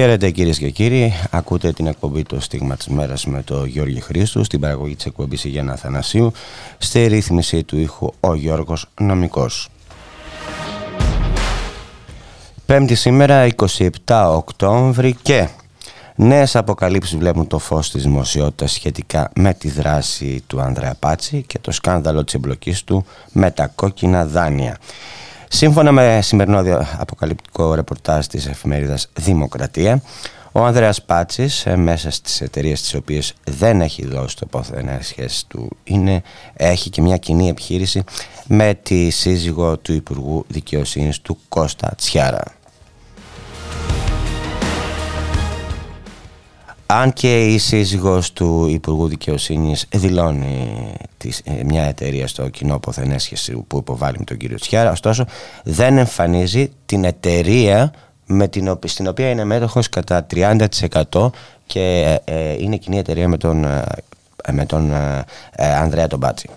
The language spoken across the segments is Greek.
Χαίρετε κυρίες και κύριοι, ακούτε την εκπομπή του Στίγμα της Μέρας με τον Γιώργη Χρήστου στην παραγωγή της εκπομπής Υγένα Αθανασίου στη ρύθμιση του ήχου ο Γιώργος Νομικός. Πέμπτη σήμερα 27 Οκτώβρη και νέες αποκαλύψεις βλέπουν το φως της δημοσιότητας σχετικά με τη δράση του Ανδρέα Πάτσι και το σκάνδαλο της εμπλοκής του με τα κόκκινα δάνεια. Σύμφωνα με σημερινό αποκαλυπτικό ρεπορτάζ της εφημερίδας Δημοκρατία, ο Ανδρέας Πάτσης ε, μέσα στις εταιρείες τις οποίες δεν έχει δώσει το πόθεν σχέση του είναι, έχει και μια κοινή επιχείρηση με τη σύζυγο του Υπουργού Δικαιοσύνης του Κώστα Τσιάρα. Αν και η σύζυγος του Υπουργού Δικαιοσύνης δηλώνει ε, μια εταιρεία στο κοινό ποθενέσχεση που υποβάλλει με τον κύριο Τσιάρα, ωστόσο δεν εμφανίζει την εταιρεία με την, στην οποία είναι μέτοχος κατά 30% και ε, ε, είναι κοινή εταιρεία με τον, με τον Ανδρέα τον Μπάτσι.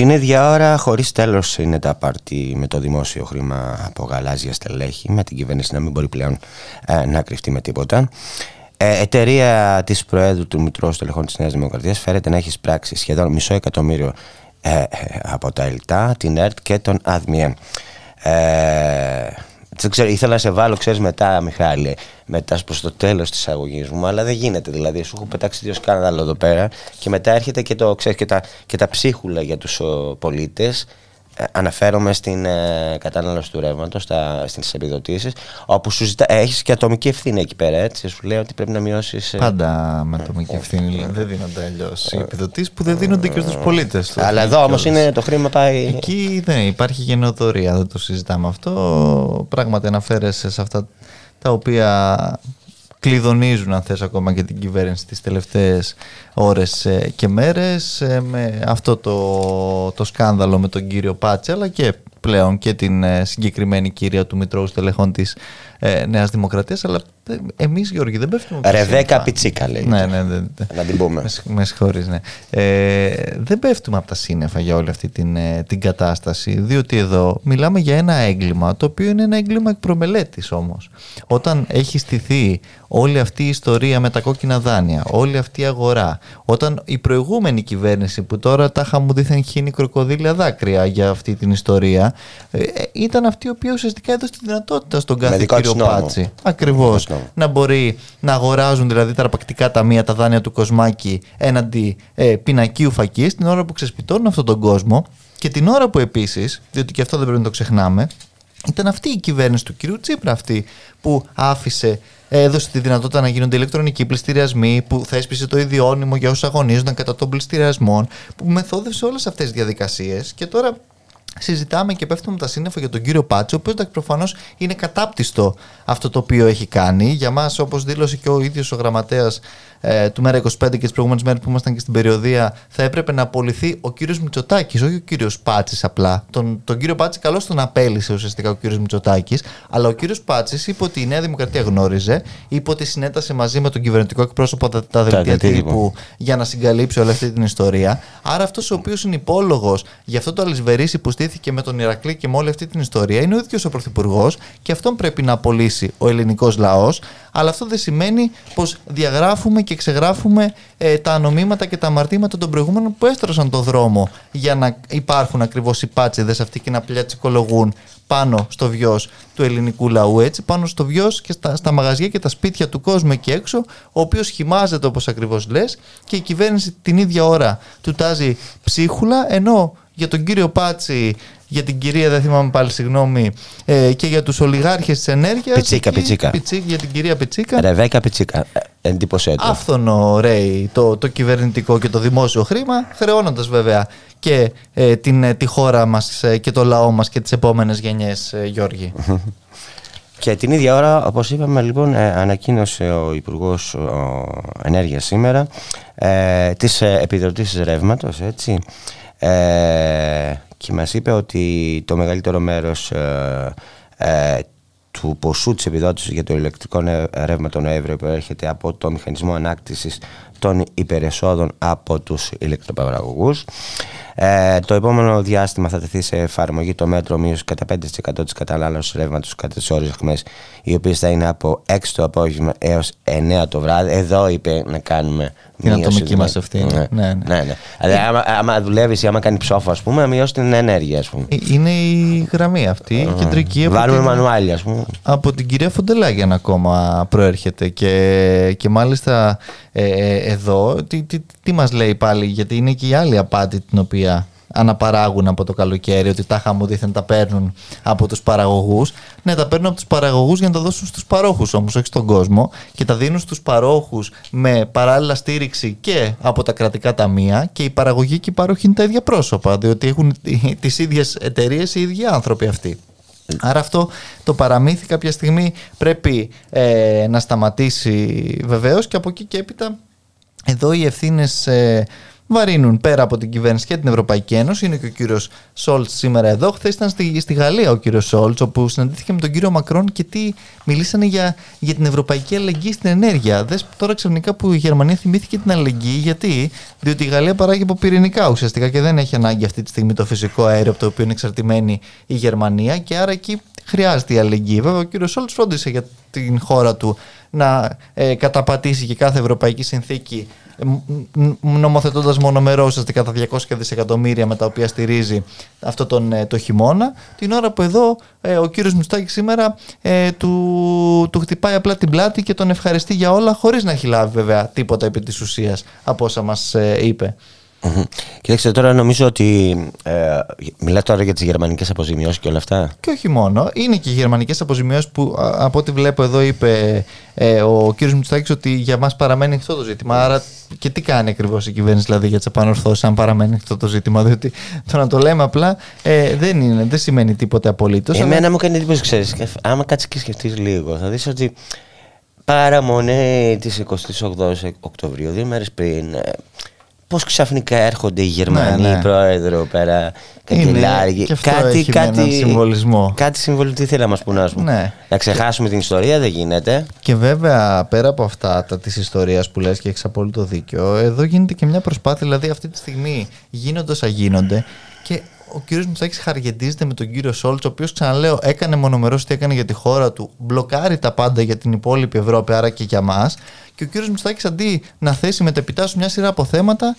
Την ίδια ώρα, χωρίς τέλος, είναι τα πάρτι με το δημόσιο χρήμα από γαλάζια στελέχη, με την κυβέρνηση να μην μπορεί πλέον ε, να κρυφτεί με τίποτα. Ε, εταιρεία της Προέδρου του Μητρώου Στελεχών της Νέας Δημοκρατίας φέρεται να έχει πράξει σχεδόν μισό εκατομμύριο ε, ε από τα ΕΛΤΑ, την ΕΡΤ και τον ΑΔΜΙΕ. Ε, δεν ξέρω, ήθελα να σε βάλω, ξέρεις μετά, Μιχάλη, μετά προς το τέλος της αγωγής μου, αλλά δεν γίνεται. Δηλαδή, σου έχω πετάξει δύο σκάνδαλα εδώ πέρα και μετά έρχεται και, το, ξέρεις, και, τα, και τα ψίχουλα για τους πολίτες ε, αναφέρομαι στην ε, κατανάλωση του ρεύματος, στις επιδοτήσεις, όπου σου ζητά, έχεις και ατομική ευθύνη εκεί πέρα. Έτσι, σου λέει ότι πρέπει να μειώσεις. Ε, Πάντα με ατομική ευθύνη. δεν δίνονται αλλιώς οι επιδοτήσεις που δεν δίνονται και στους πολίτες. Αλλά εδώ όμως είναι το χρήμα πάει. Εκεί δεν υπάρχει γενοτορία, δεν το συζητάμε αυτό. Πράγματι αναφέρεσαι σε αυτά τα οποία κλειδονίζουν αν θες ακόμα και την κυβέρνηση τις τελευταίες ώρες ε, και μέρες ε, με αυτό το, το σκάνδαλο με τον κύριο Πάτσε αλλά και πλέον και την ε, συγκεκριμένη κυρία του Μητρώου Στελεχών της ε, Νέας Δημοκρατίας. Αλλά ε, εμείς, Γιώργη, δεν πέφτουμε. Ρεβέκα Πιτσίκα, λέει. Ναι, ναι, ναι, Να την πούμε. Με συγχωρείς, ναι. Ε, δεν πέφτουμε από τα σύννεφα για όλη αυτή την, ε, την κατάσταση. Διότι εδώ μιλάμε για ένα έγκλημα, το οποίο είναι ένα έγκλημα εκ όμως. Όταν έχει στηθεί όλη αυτή η ιστορία με τα κόκκινα δάνεια, όλη αυτή η αγορά, όταν η προηγούμενη κυβέρνηση που τώρα τα μου δίθεν χύνει κροκοδίλια δάκρυα για αυτή την ιστορία, ε, ήταν αυτή η οποία ουσιαστικά έδωσε τη δυνατότητα στον κάθε κύριο κύριο Πάτσι. Ακριβώς. Να μπορεί να αγοράζουν δηλαδή τα αρπακτικά ταμεία, τα δάνεια του Κοσμάκη έναντι ε, πινακίου φακή την ώρα που ξεσπιτώνουν αυτόν τον κόσμο και την ώρα που επίσης, διότι και αυτό δεν πρέπει να το ξεχνάμε, ήταν αυτή η κυβέρνηση του κυρίου Τσίπρα αυτή που άφησε έδωσε τη δυνατότητα να γίνονται ηλεκτρονικοί πληστηριασμοί, που θέσπισε το ιδιώνυμο για όσους αγωνίζονταν κατά των πληστηριασμών, που μεθόδευσε όλες αυτές τις διαδικασίες και τώρα συζητάμε και πέφτουμε τα σύννεφα για τον κύριο Πάτσο, ο οποίος προφανώς είναι κατάπτυστο αυτό το οποίο έχει κάνει. Για μας, όπως δήλωσε και ο ίδιος ο γραμματέας ε, του Μέρα 25 και τις προηγούμενες μέρες που ήμασταν και στην περιοδία, θα έπρεπε να απολυθεί ο κύριος Μητσοτάκης, όχι ο κύριος Πάτσης απλά. Τον, τον κύριο Πάτση καλώς τον απέλησε ουσιαστικά ο κύριος Μητσοτάκης, αλλά ο κύριος Πάτσης είπε ότι η Νέα Δημοκρατία γνώριζε, είπε ότι συνέτασε μαζί με τον κυβερνητικό εκπρόσωπο τα, τα δελτία τύπου για να συγκαλύψει όλη αυτή την ιστορία. Άρα αυτός ο οποίος είναι υπόλογος για αυτό το αλυσβερίσι που στήθηκε με τον Ηρακλή και με όλη αυτή την ιστορία είναι ο ίδιος ο Πρωθυπουργός και αυτόν πρέπει να απολύσει ο ελληνικός λαός. Αλλά αυτό δεν σημαίνει πως διαγράφουμε και ξεγράφουμε ε, τα ανομήματα και τα αμαρτήματα των προηγούμενων που έστρωσαν τον δρόμο για να υπάρχουν ακριβώς οι πάτσιδες αυτοί και να πλιατσικολογούν πάνω στο βιός του ελληνικού λαού, έτσι, πάνω στο βιός και στα, στα μαγαζιά και τα σπίτια του κόσμου εκεί έξω, ο οποίος χυμάζεται όπως ακριβώς λες και η κυβέρνηση την ίδια ώρα του τάζει ψίχουλα, ενώ για τον κύριο Πάτσι για την κυρία, δεν θυμάμαι πάλι, συγγνώμη, ε, και για τους ολιγάρχες της ενέργειας. Πιτσίκα, πιτσίκα. Για την κυρία Πιτσίκα. Ρεβέκα Πιτσίκα. Ε, εντύπωσέ του. Άφθονο ρέει το, το κυβερνητικό και το δημόσιο χρήμα, χρεώνοντας βέβαια και ε, την, τη χώρα μας και το λαό μας και τις επόμενες γενιές, Γιώργη. Και την ίδια ώρα, όπως είπαμε, λοιπόν, ε, ανακοίνωσε ο Υπουργός Ενέργειας σήμερα ε, τις ε, επιδοτήσεις ρεύματος, έτσι, ε, και μας είπε ότι το μεγαλύτερο μέρος ε, ε, του ποσού της επιδότησης για το ηλεκτρικό ρεύμα τον Νοέμβριο προέρχεται από το μηχανισμό ανάκτησης των υπερεσόδων από τους ηλεκτροπαραγωγούς. Ε, το επόμενο διάστημα θα τεθεί σε εφαρμογή το μέτρο μείωσης κατά 5% της κατανάλωσης ρεύματος κατά τις ώρες εχμές, οι οποίες θα είναι από 6 το απόγευμα έως 9 το βράδυ. Εδώ είπε να κάνουμε την ατομική μας ευθύνη. Ναι, ναι. ναι. ναι, ναι. Δηλαδή, άμα, άμα δουλεύεις ή άμα κάνει ψόφο, ας πούμε, να μειώσει την ενέργεια, ας πούμε. Ε, είναι η γραμμή αυτή, η κεντρική. Βάλουμε την... μανουάλι, ας πούμε. Από την κυρία Φοντελάγιαν ακόμα προέρχεται. Και, και μάλιστα ε, ε, εδώ, τι, τι, τι μας λέει πάλι, γιατί είναι και η άλλη απάτη την οποία αναπαράγουν από το καλοκαίρι, ότι τα χαμού δίθεν τα παίρνουν από τους παραγωγούς. Ναι, τα παίρνουν από τους παραγωγούς για να τα δώσουν στους παρόχους όμως, όχι στον κόσμο. Και τα δίνουν στους παρόχους με παράλληλα στήριξη και από τα κρατικά ταμεία. Και οι παραγωγοί και οι παρόχοι είναι τα ίδια πρόσωπα, διότι έχουν τις ίδιες εταιρείες οι ίδιοι άνθρωποι αυτοί. Άρα αυτό το παραμύθι κάποια στιγμή πρέπει ε, να σταματήσει βεβαίως και από εκεί και έπειτα εδώ οι ευθύνες ε, βαρύνουν πέρα από την κυβέρνηση και την Ευρωπαϊκή Ένωση. Είναι και ο κύριος Σόλτς σήμερα εδώ. Χθες ήταν στη, στη Γαλλία ο κύριος Σόλτς, όπου συναντήθηκε με τον κύριο Μακρόν και τι μιλήσανε για, για την ευρωπαϊκή αλληλεγγύη στην ενέργεια. Δες τώρα ξαφνικά που η Γερμανία θυμήθηκε την αλληλεγγύη, γιατί; Διότι η Γαλλία παράγει από πυρηνικά ουσιαστικά και δεν έχει ανάγκη αυτή τη στιγμή το φυσικό αέριο από το οποίο είναι εξαρτημένη η Γερμανία και άρα εκεί χρειάζεται η αλληλεγγύη. Βέβαια, ο κύριος Σόλτς φρόντισε για την χώρα του να ε, καταπατήσει και κάθε ευρωπαϊκή συνθήκη νομοθετώντας μονομερό ουσιαστικά τα 200 δισεκατομμύρια με τα οποία στηρίζει αυτό τον, ε, το χειμώνα την ώρα που εδώ ε, ο κύριος Μουστάκης σήμερα ε, του, του χτυπάει απλά την πλάτη και τον ευχαριστεί για όλα χωρίς να έχει λάβει βέβαια τίποτα επί της ουσίας από όσα μας είπε. Mm-hmm. Κοιτάξτε τώρα νομίζω ότι ε, μιλάτε τώρα για τις γερμανικές αποζημιώσεις και όλα αυτά. Και όχι μόνο, είναι και οι γερμανικές αποζημιώσεις που από ό,τι βλέπω εδώ είπε ε, ο κύριος Μητσοτάκης ότι για μας παραμένει αυτό το ζήτημα. Άρα και τι κάνει ακριβώς η κυβέρνηση δηλαδή για τις επανορθώσεις αν παραμένει αυτό το ζήτημα Διότι το να το λέμε απλά ε, δεν, είναι, δεν σημαίνει τίποτε απολύτως Εμένα αλλά... μου κάνει εντύπωση ξέρεις, άμα κάτσεις και σκεφτείς λίγο θα δεις ότι παραμονή της 28 Οκτωβρίου, δύο μέρες πριν ε, Πώς ξαφνικά έρχονται οι Γερμανοί ναι, ναι. πρόεδρο πέρα, καγκελάρι. Κάτι, έχει κάτι, συμβολισμό. Κάτι συμβολισμό. Τι θέλει να μας πούνε, ναι. Να ξεχάσουμε την ιστορία, δεν γίνεται. Και βέβαια, πέρα από αυτά της ιστορίας που λες και έχεις απόλυτο δίκιο, εδώ γίνεται και μια προσπάθεια. Δηλαδή, αυτή τη στιγμή γίνονται όσα γίνονται και ο κύριος Μητσάκη χαργεντίζεται με τον κύριο Σόλτς, ο οποίος ξαναλέω έκανε μονομερός τι έκανε για τη χώρα του, μπλοκάρει τα πάντα για την υπόλοιπη Ευρώπη, άρα και για μας. Και ο κύριος Μητσάκη αντί να θέσει μετεπιτά μια σειρά από θέματα,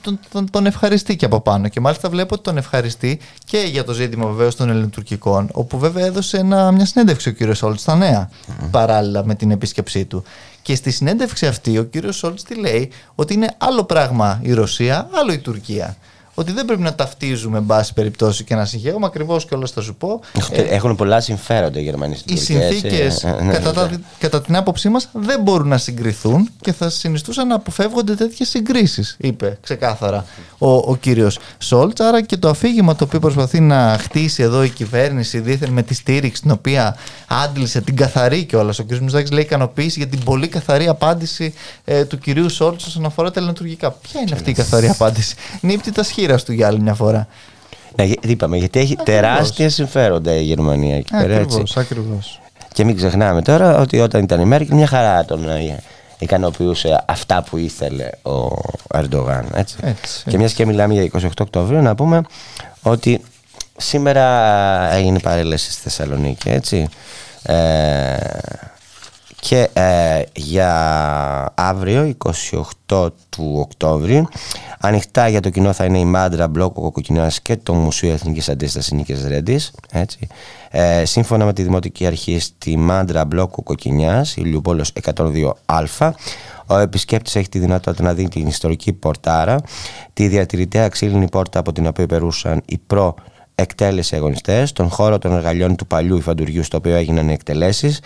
τον, τον, τον ευχαριστεί και από πάνω. Και μάλιστα βλέπω ότι τον ευχαριστεί και για το ζήτημα βεβαίως των ελληνοτουρκικών, όπου βέβαια έδωσε ένα, μια συνέντευξη ο κύριος Σόλτς στα νέα, παράλληλα με την επίσκεψή του. Και στη συνέντευξη αυτή ο κύριος Σόλτς τι λέει, ότι είναι άλλο πράγμα η Ρωσία, άλλο η Τουρκία ότι δεν πρέπει να ταυτίζουμε, εν πάση περιπτώσει, και να συγχαίουμε. Ακριβώς και όλα θα σου πω. Έχουν ε, πολλά συμφέροντα οι Γερμανοί Οι συνθήκε, ε, ε, ναι, κατά, ναι. κατά την άποψή μας, δεν μπορούν να συγκριθούν και θα συνιστούσαν να αποφεύγονται τέτοιες συγκρίσεις, είπε ξεκάθαρα ο, ο κύριος Σόλτς. Άρα και το αφήγημα το οποίο προσπαθεί να χτίσει εδώ η κυβέρνηση δίθεν με τη στήριξη την οποία άντλησε την καθαρή κιόλας. Ο κ. Μουζάκη λέει ικανοποίηση για την πολύ καθαρή απάντηση ε, του κυρίου Σόλτς όσον αφορά τα ελληνοτουργικά. Ποια είναι αυτή η καθαρή απάντηση; Νύπτει τα σχήρα του για άλλη μια φορά. Ναι, είπαμε, γιατί έχει ακριβώς. τεράστια συμφέροντα η Γερμανία εκεί πέρα. Ακριβώς, ακριβώς. Και μην ξεχνάμε τώρα ότι όταν ήταν η Μέρκελ μια χαρά τον ε, ικανοποιούσε αυτά που ήθελε ο Ερντογάν. Έτσι. Έτσι, Και μιας και μιλάμε για 28 Οκτωβρίου, να πούμε ότι σήμερα έγινε παρέλαση στη Θεσσαλονίκη. Έτσι. Ε, και ε, για αύριο 28 του Οκτώβριου ανοιχτά για το κοινό θα είναι η Μάντρα Μπλόκο Κοκοκινάς και το Μουσείο Εθνικής Αντίστασης Νίκης Ρέντης έτσι. Ε, σύμφωνα με τη Δημοτική Αρχή στη Μάντρα Μπλόκο Κοκκινιάς Ηλιουπόλος 102α ο επισκέπτης έχει τη δυνατότητα να δει την ιστορική πορτάρα, τη διατηρητέα ξύλινη πόρτα από την οποία περούσαν οι προ εκτέλεση αγωνιστές, τον χώρο των εργαλειών του παλιού υφαντουργιού στο οποίο έγιναν οι εκτελέσεις,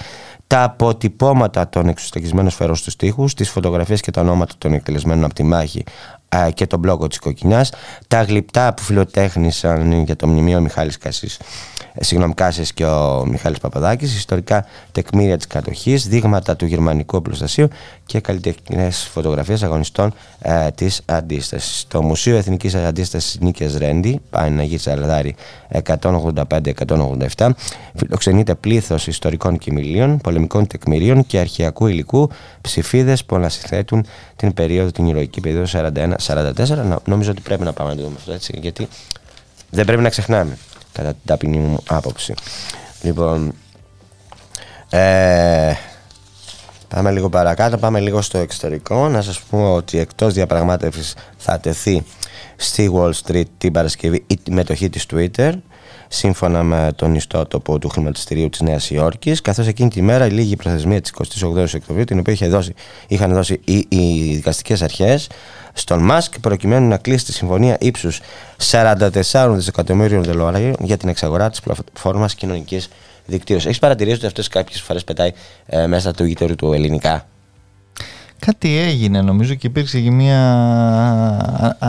τα αποτυπώματα των εξωστακισμένων σφαίρων στους τοίχους, τις φωτογραφίες και τα ονόματα των εκτελεσμένων από τη μάχη και τον μπλόκο της Κοκκινιάς, τα γλυπτά που φιλοτέχνησαν για το μνημείο Μιχάλης Κασής. ε, συγγνώμη, Κάσες και ο Μιχάλης Παπαδάκης, ιστορικά τεκμήρια της κατοχής, δείγματα του γερμανικού οπλοστασίου και καλλιτεχνικές φωτογραφίες αγωνιστών ε, της αντίστασης. Το Μουσείο Εθνικής Αντίστασης Νίκης Ρέντι, Παναγή Σαλαδάρη 185-187, φιλοξενείται πλήθος ιστορικών κοιμηλίων, πολεμικών τεκμηρίων και αρχαιακού υλικού, ψηφίδες που ανασυθέτουν την περίοδο, την ηρωική περίοδο 41-44. Νομίζω ότι πρέπει να πάμε να το δούμε αυτό έτσι, γιατί δεν πρέπει να ξεχνάμε κατά την ταπεινή μου άποψη. Λοιπόν, ε, πάμε λίγο παρακάτω, πάμε λίγο στο εξωτερικό. Να σας πω ότι εκτός διαπραγμάτευσης θα τεθεί στη Wall Street την Παρασκευή η μετοχή της Twitter σύμφωνα με τον ιστότοπο του χρηματιστηρίου της Νέας Υόρκης καθώς εκείνη τη μέρα η λίγη προθεσμία της 28 Οκτωβρίου την οποία είχε δώσει, είχαν δώσει οι, οι δικαστικές αρχές στον Μάσκ προκειμένου να κλείσει τη συμφωνία ύψους 44 δισεκατομμύριων δολαρίων για την εξαγορά της πλατφόρμας κοινωνικής δικτύωσης. Έχεις παρατηρήσει ότι αυτές κάποιες φορές πετάει ε, μέσα του γείτορου του ελληνικά; Κάτι έγινε νομίζω και υπήρξε και μια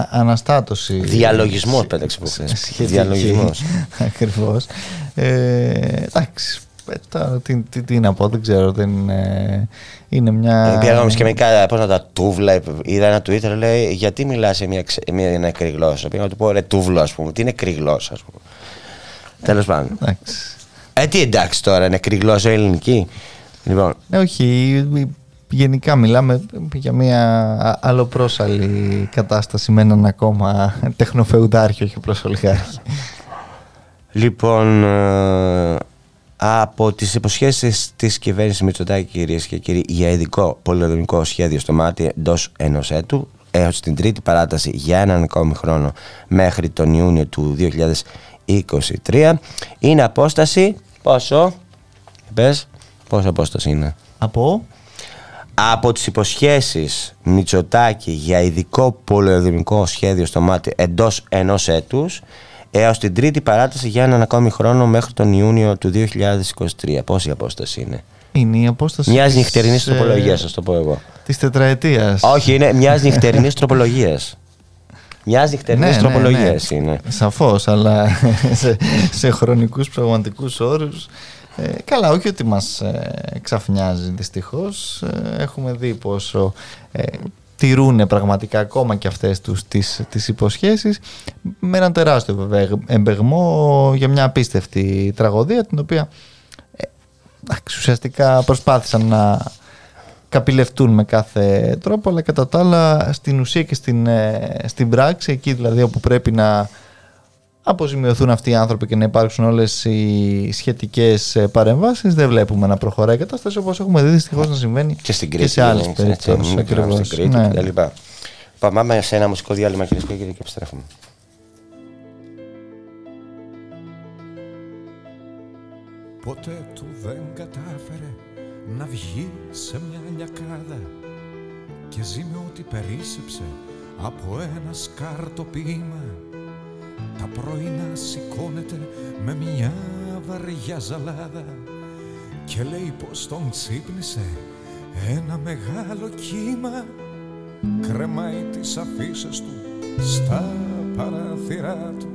αναστάτωση. Διαλογισμός πέταξε που Διαλογισμός. Ακριβώς. Ε, εντάξει, ε, τι, τι, τι, να πω, δεν ξέρω. Δεν, είναι, είναι μια. Πήγαμε και μερικά πώς να τα τούβλα. Είδα ένα Twitter λέει γιατί μιλάς σε μια, μια νεκρή γλώσσα. Πήγα να του πω ρε τούβλο, ας πούμε. Τι είναι νεκρή γλώσσα, ας πούμε. Τέλος πάντων. Ε, τι εντάξει τώρα, νεκρή γλώσσα ελληνική. Λοιπόν. Ναι, όχι. Γενικά μιλάμε για μια αλλοπρόσαλη κατάσταση με έναν ακόμα τεχνοφεουδάρχη, όχι απλώς ολιγάρχη. Λοιπόν, ε, από τις υποσχέσεις της κυβέρνησης Μητσοτάκη, κυρίες και κύριοι, για ειδικό πολυοδομικό σχέδιο στο μάτι εντός ενός έτου, έως την τρίτη παράταση για έναν ακόμη χρόνο μέχρι τον Ιούνιο του 2023, είναι απόσταση. Πόσο, πες, πόσο απόσταση είναι; Από; Από τις υποσχέσεις Μητσοτάκη για ειδικό πολυοδομικό σχέδιο στο μάτι εντός ενός έτους έως την τρίτη παράταση για έναν ακόμη χρόνο μέχρι τον Ιούνιο του 2023. Πόση απόσταση είναι; Είναι η απόσταση. Μια νυχτερινής της... τροπολογίας, ας το πω εγώ. Της τετραετίας. Όχι, είναι μια νυχτερινής τροπολογίας. Μια νυχτερινής ναι, τροπολογίας ναι, ναι. είναι. Σαφώς, αλλά σε, σε χρονικούς πραγματικούς όρους. Ε, καλά, όχι ότι μας ε, ξαφνιάζει δυστυχώς. Ε, έχουμε δει πόσο ε, τηρούν πραγματικά ακόμα και αυτές τους τις, τις υποσχέσεις. Με έναν τεράστιο βέβαια εμπεγμό για μια απίστευτη τραγωδία την οποία ε, ουσιαστικά προσπάθησαν να καπηλευτούν με κάθε τρόπο αλλά κατά τα άλλα στην ουσία και στην, ε, στην πράξη εκεί δηλαδή όπου πρέπει να αποζημιωθούν αυτοί οι άνθρωποι και να υπάρξουν όλες οι σχετικές ε, παρεμβάσεις δεν βλέπουμε να προχωράει η κατάσταση όπως έχουμε δει δυστυχώς να συμβαίνει και, στην Κρήτη, και σε άλλες περιπτώσεις ακριβώς. Στην Κρήτη ναι. κτλ. Πάμε σε ένα μουσικό διάλειμμα κυρίες και κύριοι και επιστρέφουμε. Ποτέ του δεν κατάφερε να βγει σε μια λιακάδα και ζει με ό,τι περίσσεψε από ένα σκάρτο ποίημα τα πρωινά σηκώνεται με μια βαριά ζαλάδα και λέει πως τον ξύπνησε ένα μεγάλο κύμα. Κρεμάει τις αφήσεις του στα παράθυρά του.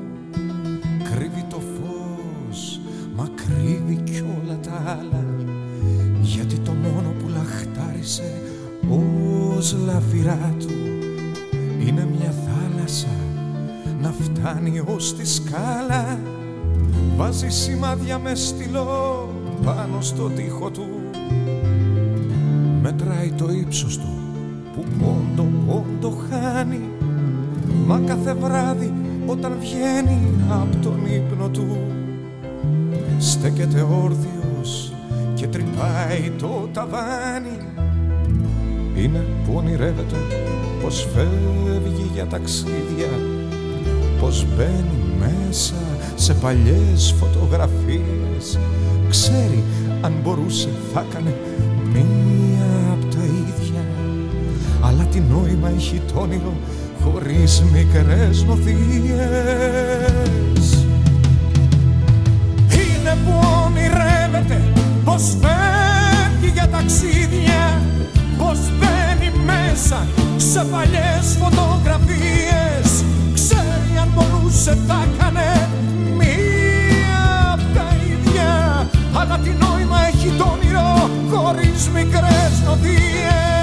Κρύβει το φως μα κρύβει κι όλα τα άλλα γιατί το μόνο που λαχτάρισε ως λαφυρά του είναι μια θάλασσα να φτάνει ως τη σκάλα. Βάζει σημάδια μες στυλό πάνω στο τοίχο του. Μετράει το ύψος του που πόντο πόντο χάνει. Μα κάθε βράδυ όταν βγαίνει από τον ύπνο του στέκεται όρθιος και τρυπάει το ταβάνι. Είναι που ονειρεύεται πως φεύγει για ταξίδια πως μπαίνει μέσα σε παλιές φωτογραφίες. Ξέρει αν μπορούσε θα έκανε μία από τα ίδια. Αλλά τι νόημα έχει το όνειρο χωρίς μικρές νοθείες. Είναι που ονειρεύεται πως φεύγει για ταξίδια Πως μπαίνει μέσα σε παλιές φωτογραφίες. Ξέρει αν μπορούσε θα έκανε μία απ' τα ίδια Αλλά τι νόημα έχει το όνειρο χωρίς μικρές νοδίες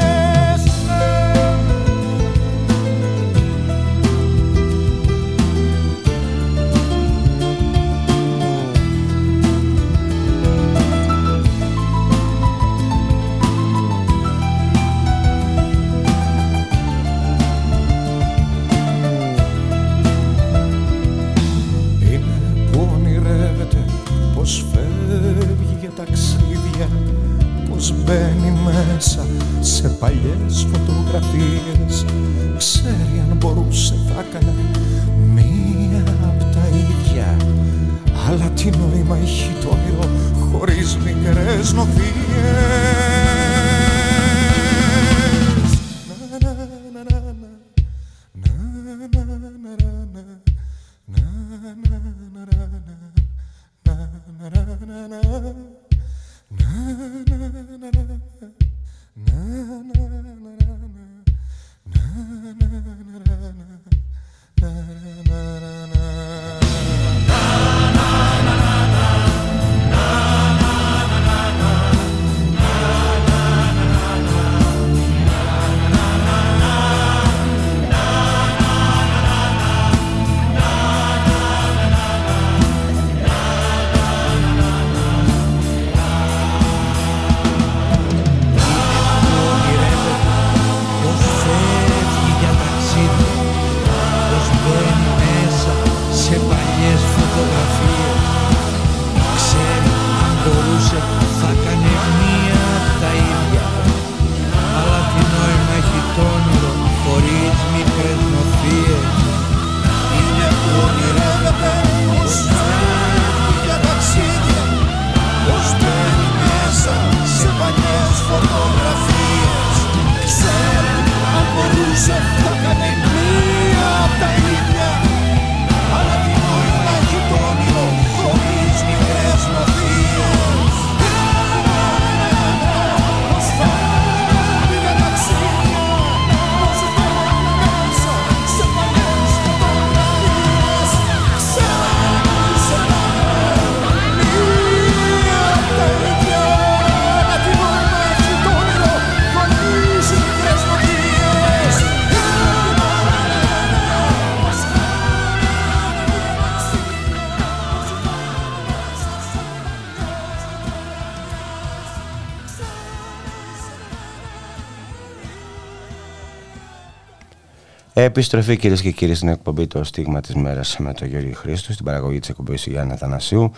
Επιστροφή κυρίες και κύριοι στην εκπομπή Το Στίγμα της Μέρας με τον Γιώργο Χρήστο, στην παραγωγή της εκπομπής Γιάννη Αθανασίου.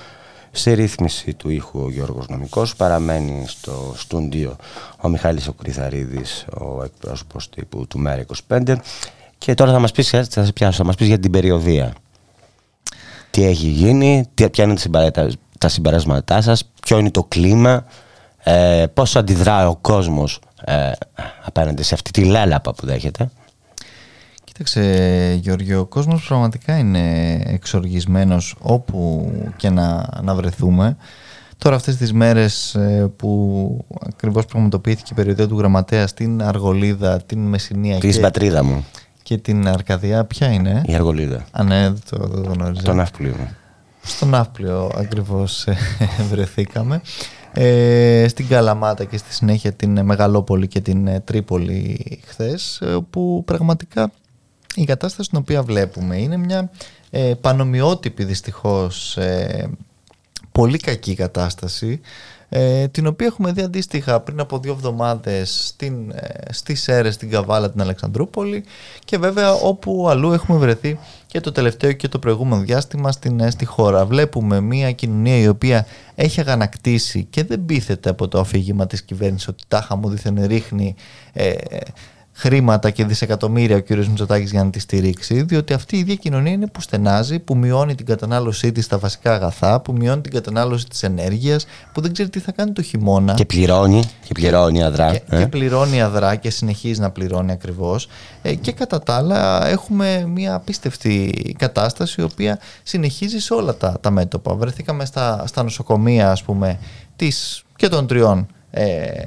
Σε ρύθμιση του ήχου ο Γιώργος Νομικός παραμένει στο στούντιο ο Μιχάλης Οκριθαρίδης, ο εκπρόσωπος τύπου του ΜΕΡΑ 25 και τώρα θα μας πεις, θα σε πιάσω, θα μας πεις για την περιοδία. Τι έχει γίνει, τι, ποια είναι τα συμπερα- τα- τα συμπεράσματά σας, ποιο είναι το κλίμα, ε, πώς αντιδρά ο κόσμος ε, απέναντι σε αυτή τη λέλαπα που δέχεται. Κοίταξε Γιώργιο, ο κόσμος πραγματικά είναι εξοργισμένος όπου και να, να βρεθούμε. Τώρα αυτές τις μέρες ε, που ακριβώς πραγματοποιήθηκε η περιοδία του Γραμματέα στην Αργολίδα, την Μεσσηνία Της και, πατρίδα μου, και την Αρκαδιά, ποια είναι; η Αργολίδα, Α, ναι, δεν το, δεν το γνώριζα. το ναύπλιο μου. Στον Ναύπλιο ακριβώς ε, βρεθήκαμε. Ε, στην Καλαμάτα και στη συνέχεια την Μεγαλόπολη και την ε, Τρίπολη χθες, ε, όπου πραγματικά η κατάσταση την οποία βλέπουμε είναι μια ε, πανομοιότυπη δυστυχώς ε, πολύ κακή κατάσταση ε, την οποία έχουμε δει αντίστοιχα πριν από δύο εβδομάδες στην, ε, στις Έρες, στην Καβάλα, την Αλεξανδρούπολη και βέβαια όπου αλλού έχουμε βρεθεί και το τελευταίο και το προηγούμενο διάστημα στην, ε, στη χώρα. Βλέπουμε μια κοινωνία η οποία έχει αγανακτήσει και δεν πείθεται από το αφήγημα της κυβέρνησης ότι τάχα μου δίθεν ρίχνει ε, χρήματα και δισεκατομμύρια ο κ. Μητσοτάκης για να τη στηρίξει, διότι αυτή η ίδια κοινωνία είναι που στενάζει, που μειώνει την κατανάλωσή της στα βασικά αγαθά, που μειώνει την κατανάλωση της ενέργειας, που δεν ξέρει τι θα κάνει το χειμώνα. Και πληρώνει, και πληρώνει αδρά. Και, ε; και πληρώνει αδρά και συνεχίζει να πληρώνει ακριβώς ε, και κατά τα άλλα έχουμε μια απίστευτη κατάσταση η οποία συνεχίζει σε όλα τα, τα μέτωπα. Βρεθήκαμε στα, στα νοσοκομεία ας πούμε της, και των τριών ε,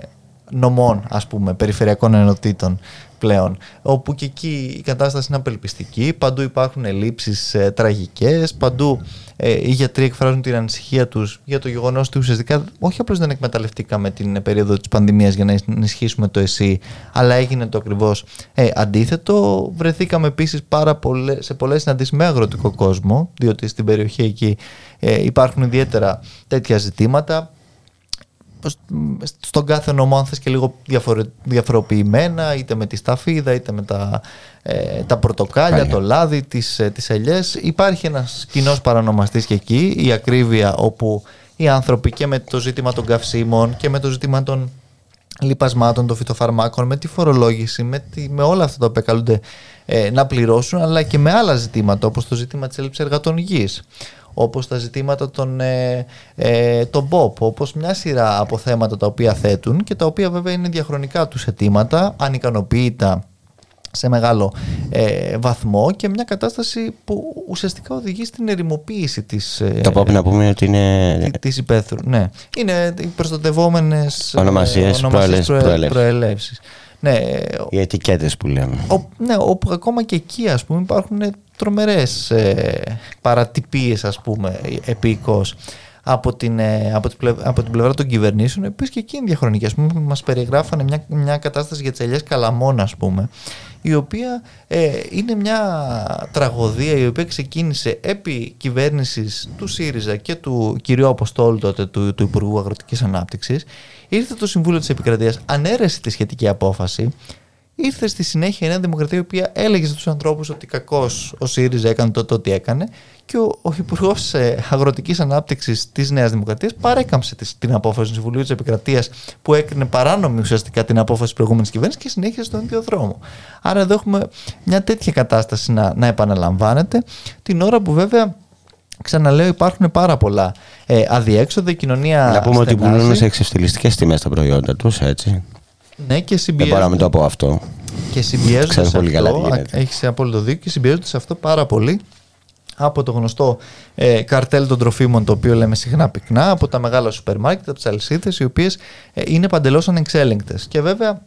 νομών ας πούμε περιφερειακών ενωτήτων πλέον. Όπου και εκεί η κατάσταση είναι απελπιστική, παντού υπάρχουν ελλείψεις ε, τραγικές, παντού ε, οι γιατροί εκφράζουν την ανησυχία τους για το γεγονός ότι ουσιαστικά όχι απλώς δεν εκμεταλλευτήκαμε την περίοδο της πανδημίας για να ενισχύσουμε το ΕΣΥ, αλλά έγινε το ακριβώς ε, αντίθετο. Βρεθήκαμε επίσης πάρα πολλές, σε πολλές συναντήσεις με αγροτικό κόσμο, διότι στην περιοχή εκεί ε, υπάρχουν ιδιαίτερα τέτοια ζητήματα στον κάθε νομό αν θες και λίγο διαφορε, διαφοροποιημένα είτε με τη σταφίδα είτε με τα, ε, τα πορτοκάλια, το λάδι, τις, ε, τις ελιές. Υπάρχει ένας κοινός παρανομαστής και εκεί η ακρίβεια όπου οι άνθρωποι και με το ζήτημα των καυσίμων και με το ζήτημα των λιπασμάτων, των φυτοφαρμάκων, με τη φορολόγηση, με, τη, με όλα αυτά τα οποία καλούνται ε, να πληρώσουν, αλλά και με άλλα ζητήματα, όπως το ζήτημα της έλλειψης εργατών υγιής όπως τα ζητήματα των, ε, ε, των POP, όπως μια σειρά από θέματα τα οποία θέτουν και τα οποία βέβαια είναι διαχρονικά τους αιτήματα, ανικανοποίητα σε μεγάλο ε, βαθμό και μια κατάσταση που ουσιαστικά οδηγεί στην ερημοποίηση της... Ε, το POP να πούμε ότι είναι... Της υπαίθρου, ναι. Είναι οι προστατευόμενες ονομασίες, ονομασίες προελεύσεις. Ναι, οι ετικέτες που λέμε. Ο, ναι, όπου ακόμα και εκεί ας πούμε υπάρχουν τρομερές ε, παρατυπίες ας πούμε επίκως από την, ε, από, την πλευρά, από την πλευρά των κυβερνήσεων επίσης και εκεί είναι διαχρονική ας πούμε μας περιγράφανε μια, μια κατάσταση για τις ελιές Καλαμών ας πούμε η οποία ε, είναι μια τραγωδία η οποία ξεκίνησε επί κυβέρνησης του ΣΥΡΙΖΑ και του κυρίου Αποστόλου τότε του, του Υπουργού Αγροτικής Ανάπτυξης. Ήρθε το Συμβούλιο της Επικρατείας ανέρεσε τη σχετική απόφαση ήρθε στη συνέχεια η Νέα Δημοκρατία η οποία έλεγε στους ανθρώπους ότι κακώς ο ΣΥΡΙΖΑ έκανε το ό,τι έκανε και ο, ο Υπουργός ε, Αγροτικής Ανάπτυξης της Νέας Δημοκρατίας παρέκαμψε την απόφαση του Συμβουλίου της Επικρατείας που έκρινε παράνομη ουσιαστικά την απόφαση της προηγούμενης κυβέρνησης και συνέχισε στον ίδιο δρόμο. Άρα εδώ έχουμε μια τέτοια κατάσταση να, να επαναλαμβάνεται την ώρα που βέβαια Ξαναλέω, υπάρχουν πάρα πολλά ε, αδιέξοδα. Η κοινωνία. Να πούμε ότι πουλούν σε εξευτελιστικές τιμές τα προϊόντα τους, έτσι. Ναι, και συμπιέζονται. Δεν μπορώ να μην το πω αυτό. Και συμπιέζονται. Ξέρω πολύ καλά Έχεις απόλυτο δίκιο και συμπιέζονται σε αυτό πάρα πολύ από το γνωστό ε, καρτέλ των τροφίμων, το οποίο λέμε συχνά πυκνά, από τα μεγάλα σούπερ μάρκετ, από τις αλυσίδες, οι οποίες ε, είναι παντελώς ανεξέλεγκτες. Και βέβαια,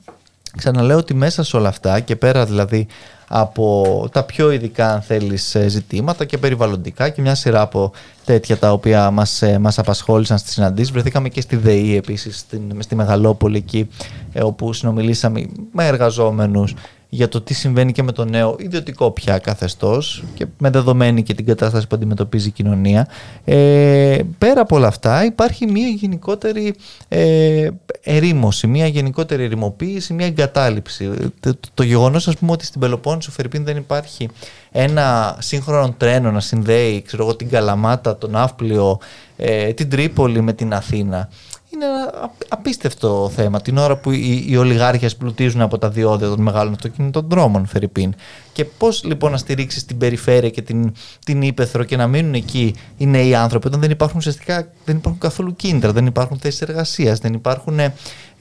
ξαναλέω ότι μέσα σε όλα αυτά και πέρα δηλαδή από τα πιο ειδικά αν θέλεις ε, ζητήματα και περιβαλλοντικά και μια σειρά από τέτοια τα οποία μας, ε, μας απασχόλησαν στις συναντήσεις. Βρεθήκαμε και στη ΔΕΗ επίσης, στην, στη Μεγαλόπολη εκεί ε, όπου συνομιλήσαμε με εργαζόμενους για το τι συμβαίνει και με το νέο ιδιωτικό πια καθεστώς και με δεδομένη και την κατάσταση που αντιμετωπίζει η κοινωνία. Ε, πέρα από όλα αυτά υπάρχει μια γενικότερη ε, ερήμωση, μια γενικότερη ερημοποίηση, μια εγκατάλειψη. Το, το γεγονός ας πούμε ότι στην Πελοπόννησο Φερρυπίν δεν υπάρχει ένα σύγχρονο τρένο να συνδέει ξέρω εγώ, την Καλαμάτα, τον Αύπλιο, ε, την Τρίπολη με την Αθήνα είναι ένα απίστευτο θέμα. Την ώρα που οι, οι ολιγάρχες πλουτίζουν από τα διόδια των μεγάλων αυτοκινητών δρόμων, Φερρυπίν. Και πώς λοιπόν να στηρίξεις την περιφέρεια και την, την ύπεθρο και να μείνουν εκεί οι νέοι άνθρωποι, όταν δεν υπάρχουν ουσιαστικά δεν υπάρχουν καθόλου κίνητρα, δεν υπάρχουν θέσεις εργασίας, δεν υπάρχουν. Ε,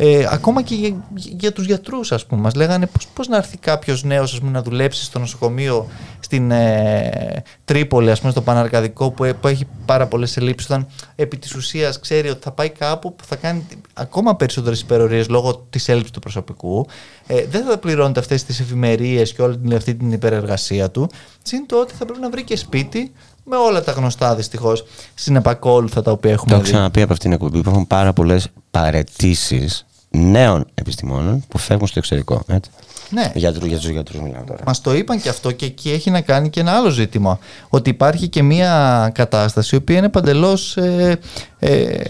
ε, ακόμα και για, για τους γιατρούς, ας πούμε. Μας λέγανε πώς να έρθει κάποιος νέος να δουλέψει στο νοσοκομείο στην ε, Τρίπολη, ας πούμε, στο Παναρκαδικό, που, που έχει πάρα πολλές ελλείψεις, όταν επί της ουσίας ξέρει ότι θα πάει κάπου που θα κάνει ακόμα περισσότερες υπερορίες λόγω της έλλειψης του προσωπικού. Ε, δεν θα πληρώνεται αυτές τις εφημερίες και όλη αυτή την υπερεργασία του. Συν το ότι θα πρέπει να βρει και σπίτι με όλα τα γνωστά δυστυχώς συνεπακόλουθα τα οποία έχουμε Το έχω ξαναπεί από αυτήν την εκπομπή. Υπάρχουν πάρα πολλές παρετήσεις νέων επιστημόνων που φεύγουν στο εξωτερικό. Έτσι. Ναι. Για, για τους γιατρούς μιλάω τώρα. Μας το είπαν και αυτό και εκεί έχει να κάνει και ένα άλλο ζήτημα. Ότι υπάρχει και μια κατάσταση η οποία είναι παντελώς ε, ε,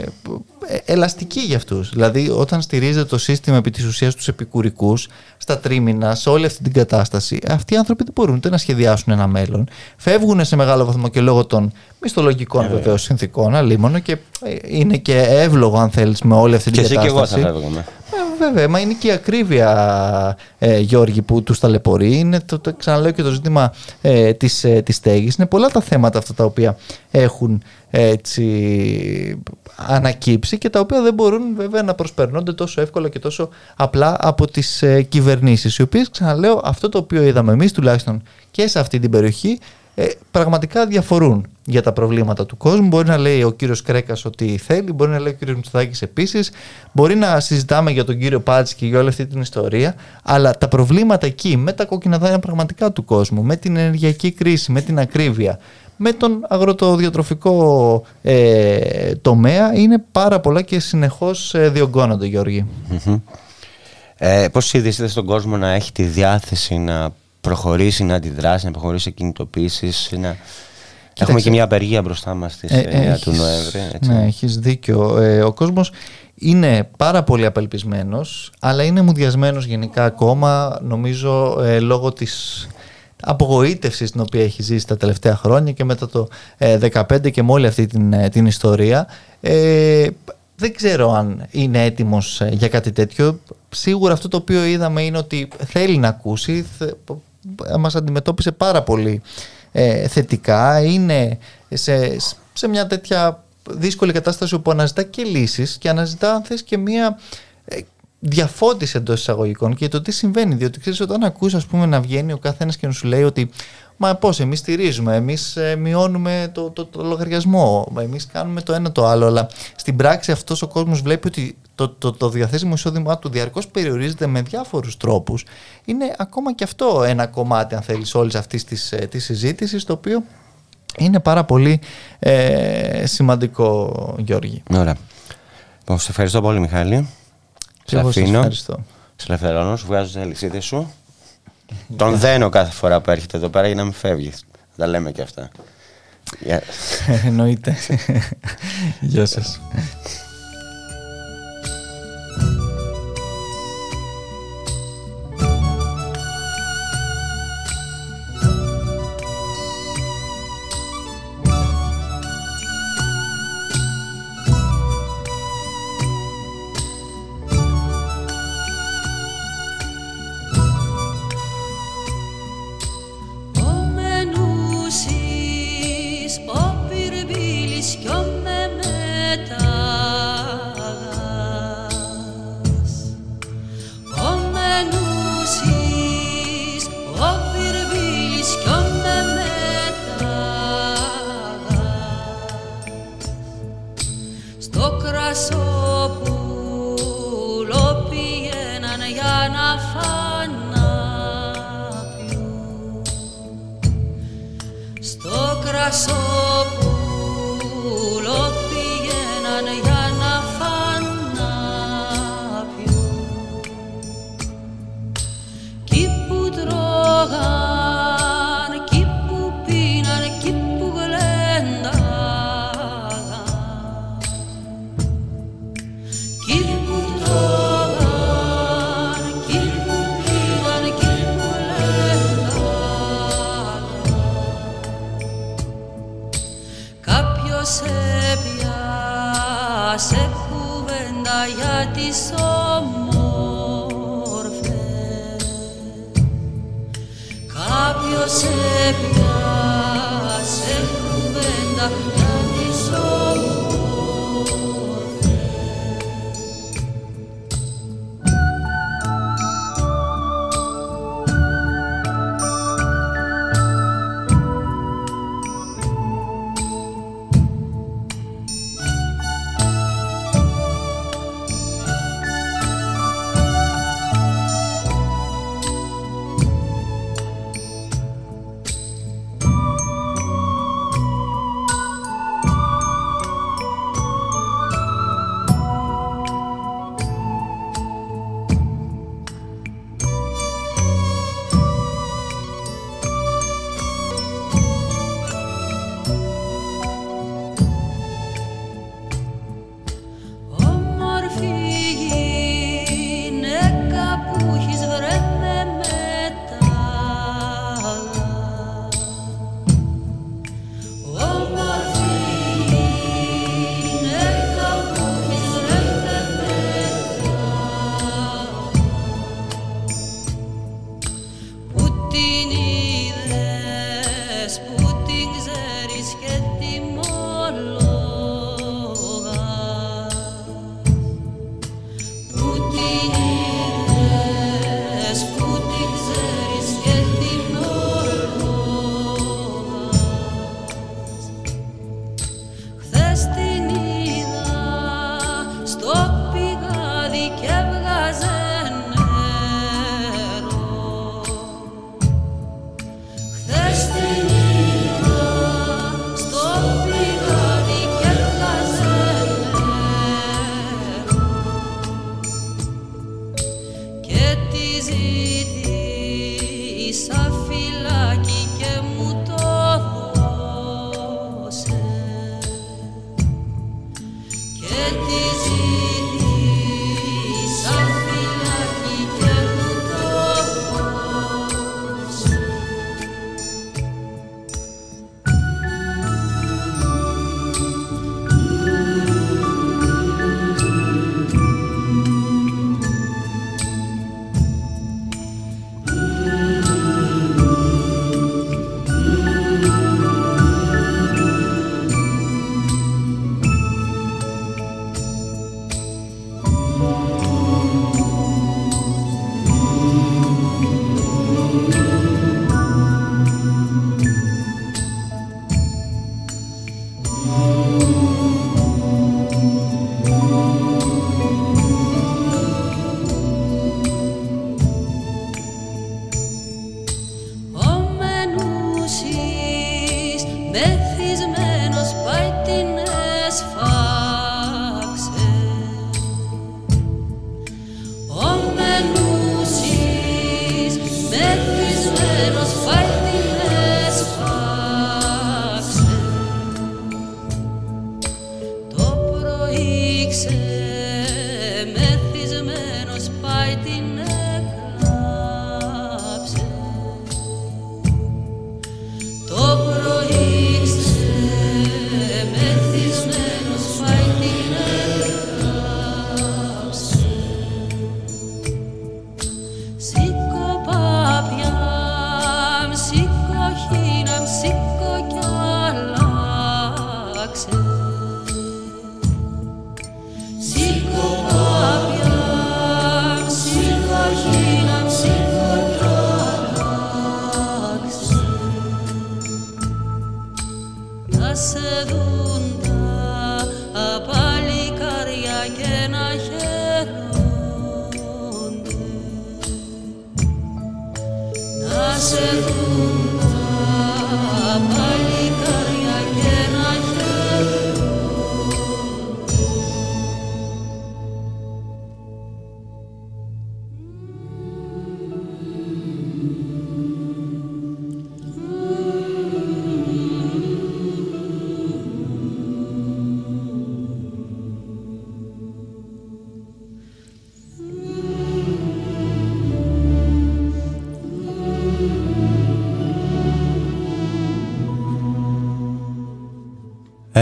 ελαστική για αυτούς. Δηλαδή, όταν στηρίζεται το σύστημα επί της ουσίας τους επικουρικούς, στα τρίμηνα, σε όλη αυτή την κατάσταση, αυτοί οι άνθρωποι δεν μπορούν ούτε να σχεδιάσουν ένα μέλλον. Φεύγουν σε μεγάλο βαθμό και λόγω των μισθολογικών ε, βεβαίως συνθήκων, αλίμονο και ε, είναι και εύλογο, αν θέλεις, με όλη αυτή την και κατάσταση. Και εγώ θα φεύγουμε. Ε, βέβαια, μα είναι και η ακρίβεια, ε, Γιώργη, που τους ταλαιπωρεί. Είναι το, το, ξαναλέω και το ζήτημα ε, της, ε, της στέγης. Είναι πολλά τα θέματα αυτά τα οποία έχουν έτσι, ανακύψει και τα οποία δεν μπορούν βέβαια να προσπερνώνται τόσο εύκολα και τόσο απλά από τις ε, κυβερνήσεις οι οποίες ξαναλέω αυτό το οποίο είδαμε εμείς τουλάχιστον και σε αυτή την περιοχή ε, πραγματικά διαφορούν για τα προβλήματα του κόσμου. Μπορεί να λέει ο κύριος Κρέκας ότι θέλει, μπορεί να λέει ο κύριος Μητσοτάκης επίσης, μπορεί να συζητάμε για τον κύριο Πάτση και για όλη αυτή την ιστορία, αλλά τα προβλήματα εκεί με τα κόκκινα δάνεια πραγματικά του κόσμου, με την ενεργειακή κρίση, με την ακρίβεια, με τον αγροτοδιατροφικό ε, τομέα είναι πάρα πολλά και συνεχώς ε, διωγγώνονται Γιώργη. Ε, πώς είδες στον κόσμο να έχει τη διάθεση να προχωρήσει, να αντιδράσει, να προχωρήσει σε κινητοποίησεις, να... Έχουμε και μια απεργία μπροστά μας στις Ε, 9 του Νοέμβρη. Έτσι. Ναι, έχεις δίκιο. Ε, ο κόσμος είναι πάρα πολύ απελπισμένος, αλλά είναι μουδιασμένος γενικά ακόμα, νομίζω, ε, λόγω της απογοήτευσης την οποία έχει ζήσει τα τελευταία χρόνια και μετά το ε, 15 και με όλη αυτή την, ε, την ιστορία. Ε, δεν ξέρω αν είναι έτοιμος ε, για κάτι τέτοιο. Σίγουρα αυτό το οποίο είδαμε είναι ότι θέλει να ακούσει. Θε, μας αντιμετώπισε πάρα πολύ ε, θετικά. Είναι σε, σε μια τέτοια δύσκολη κατάσταση όπου αναζητά και λύσεις και αναζητά αν θες και μια ε, διαφώτιση εντός εισαγωγικών και το τι συμβαίνει. Διότι ξέρεις, όταν ακούς ας πούμε, να βγαίνει ο καθένας και να σου λέει ότι Μα πώς, εμείς στηρίζουμε, εμείς μειώνουμε το, το, το λογαριασμό, εμείς κάνουμε το ένα το άλλο. Αλλά στην πράξη αυτός ο κόσμος βλέπει ότι το, το, το διαθέσιμο εισόδημά του διαρκώς περιορίζεται με διάφορους τρόπους. Είναι ακόμα και αυτό ένα κομμάτι, αν θέλεις, όλης αυτής της της συζήτησης, το οποίο είναι πάρα πολύ ε, σημαντικό, Γιώργη. Ωραία. Λοιπόν, σε ευχαριστώ πολύ, Μιχάλη. Και εγώ σας ευχαριστώ. Σε ελευθερώνω, σου βγάζω τι αλυσίδε σου. Τον δένω κάθε φορά που έρχεται εδώ πέρα για να μην φεύγεις. Τα λέμε και αυτά. Γεια. Εννοείται. Γεια σας.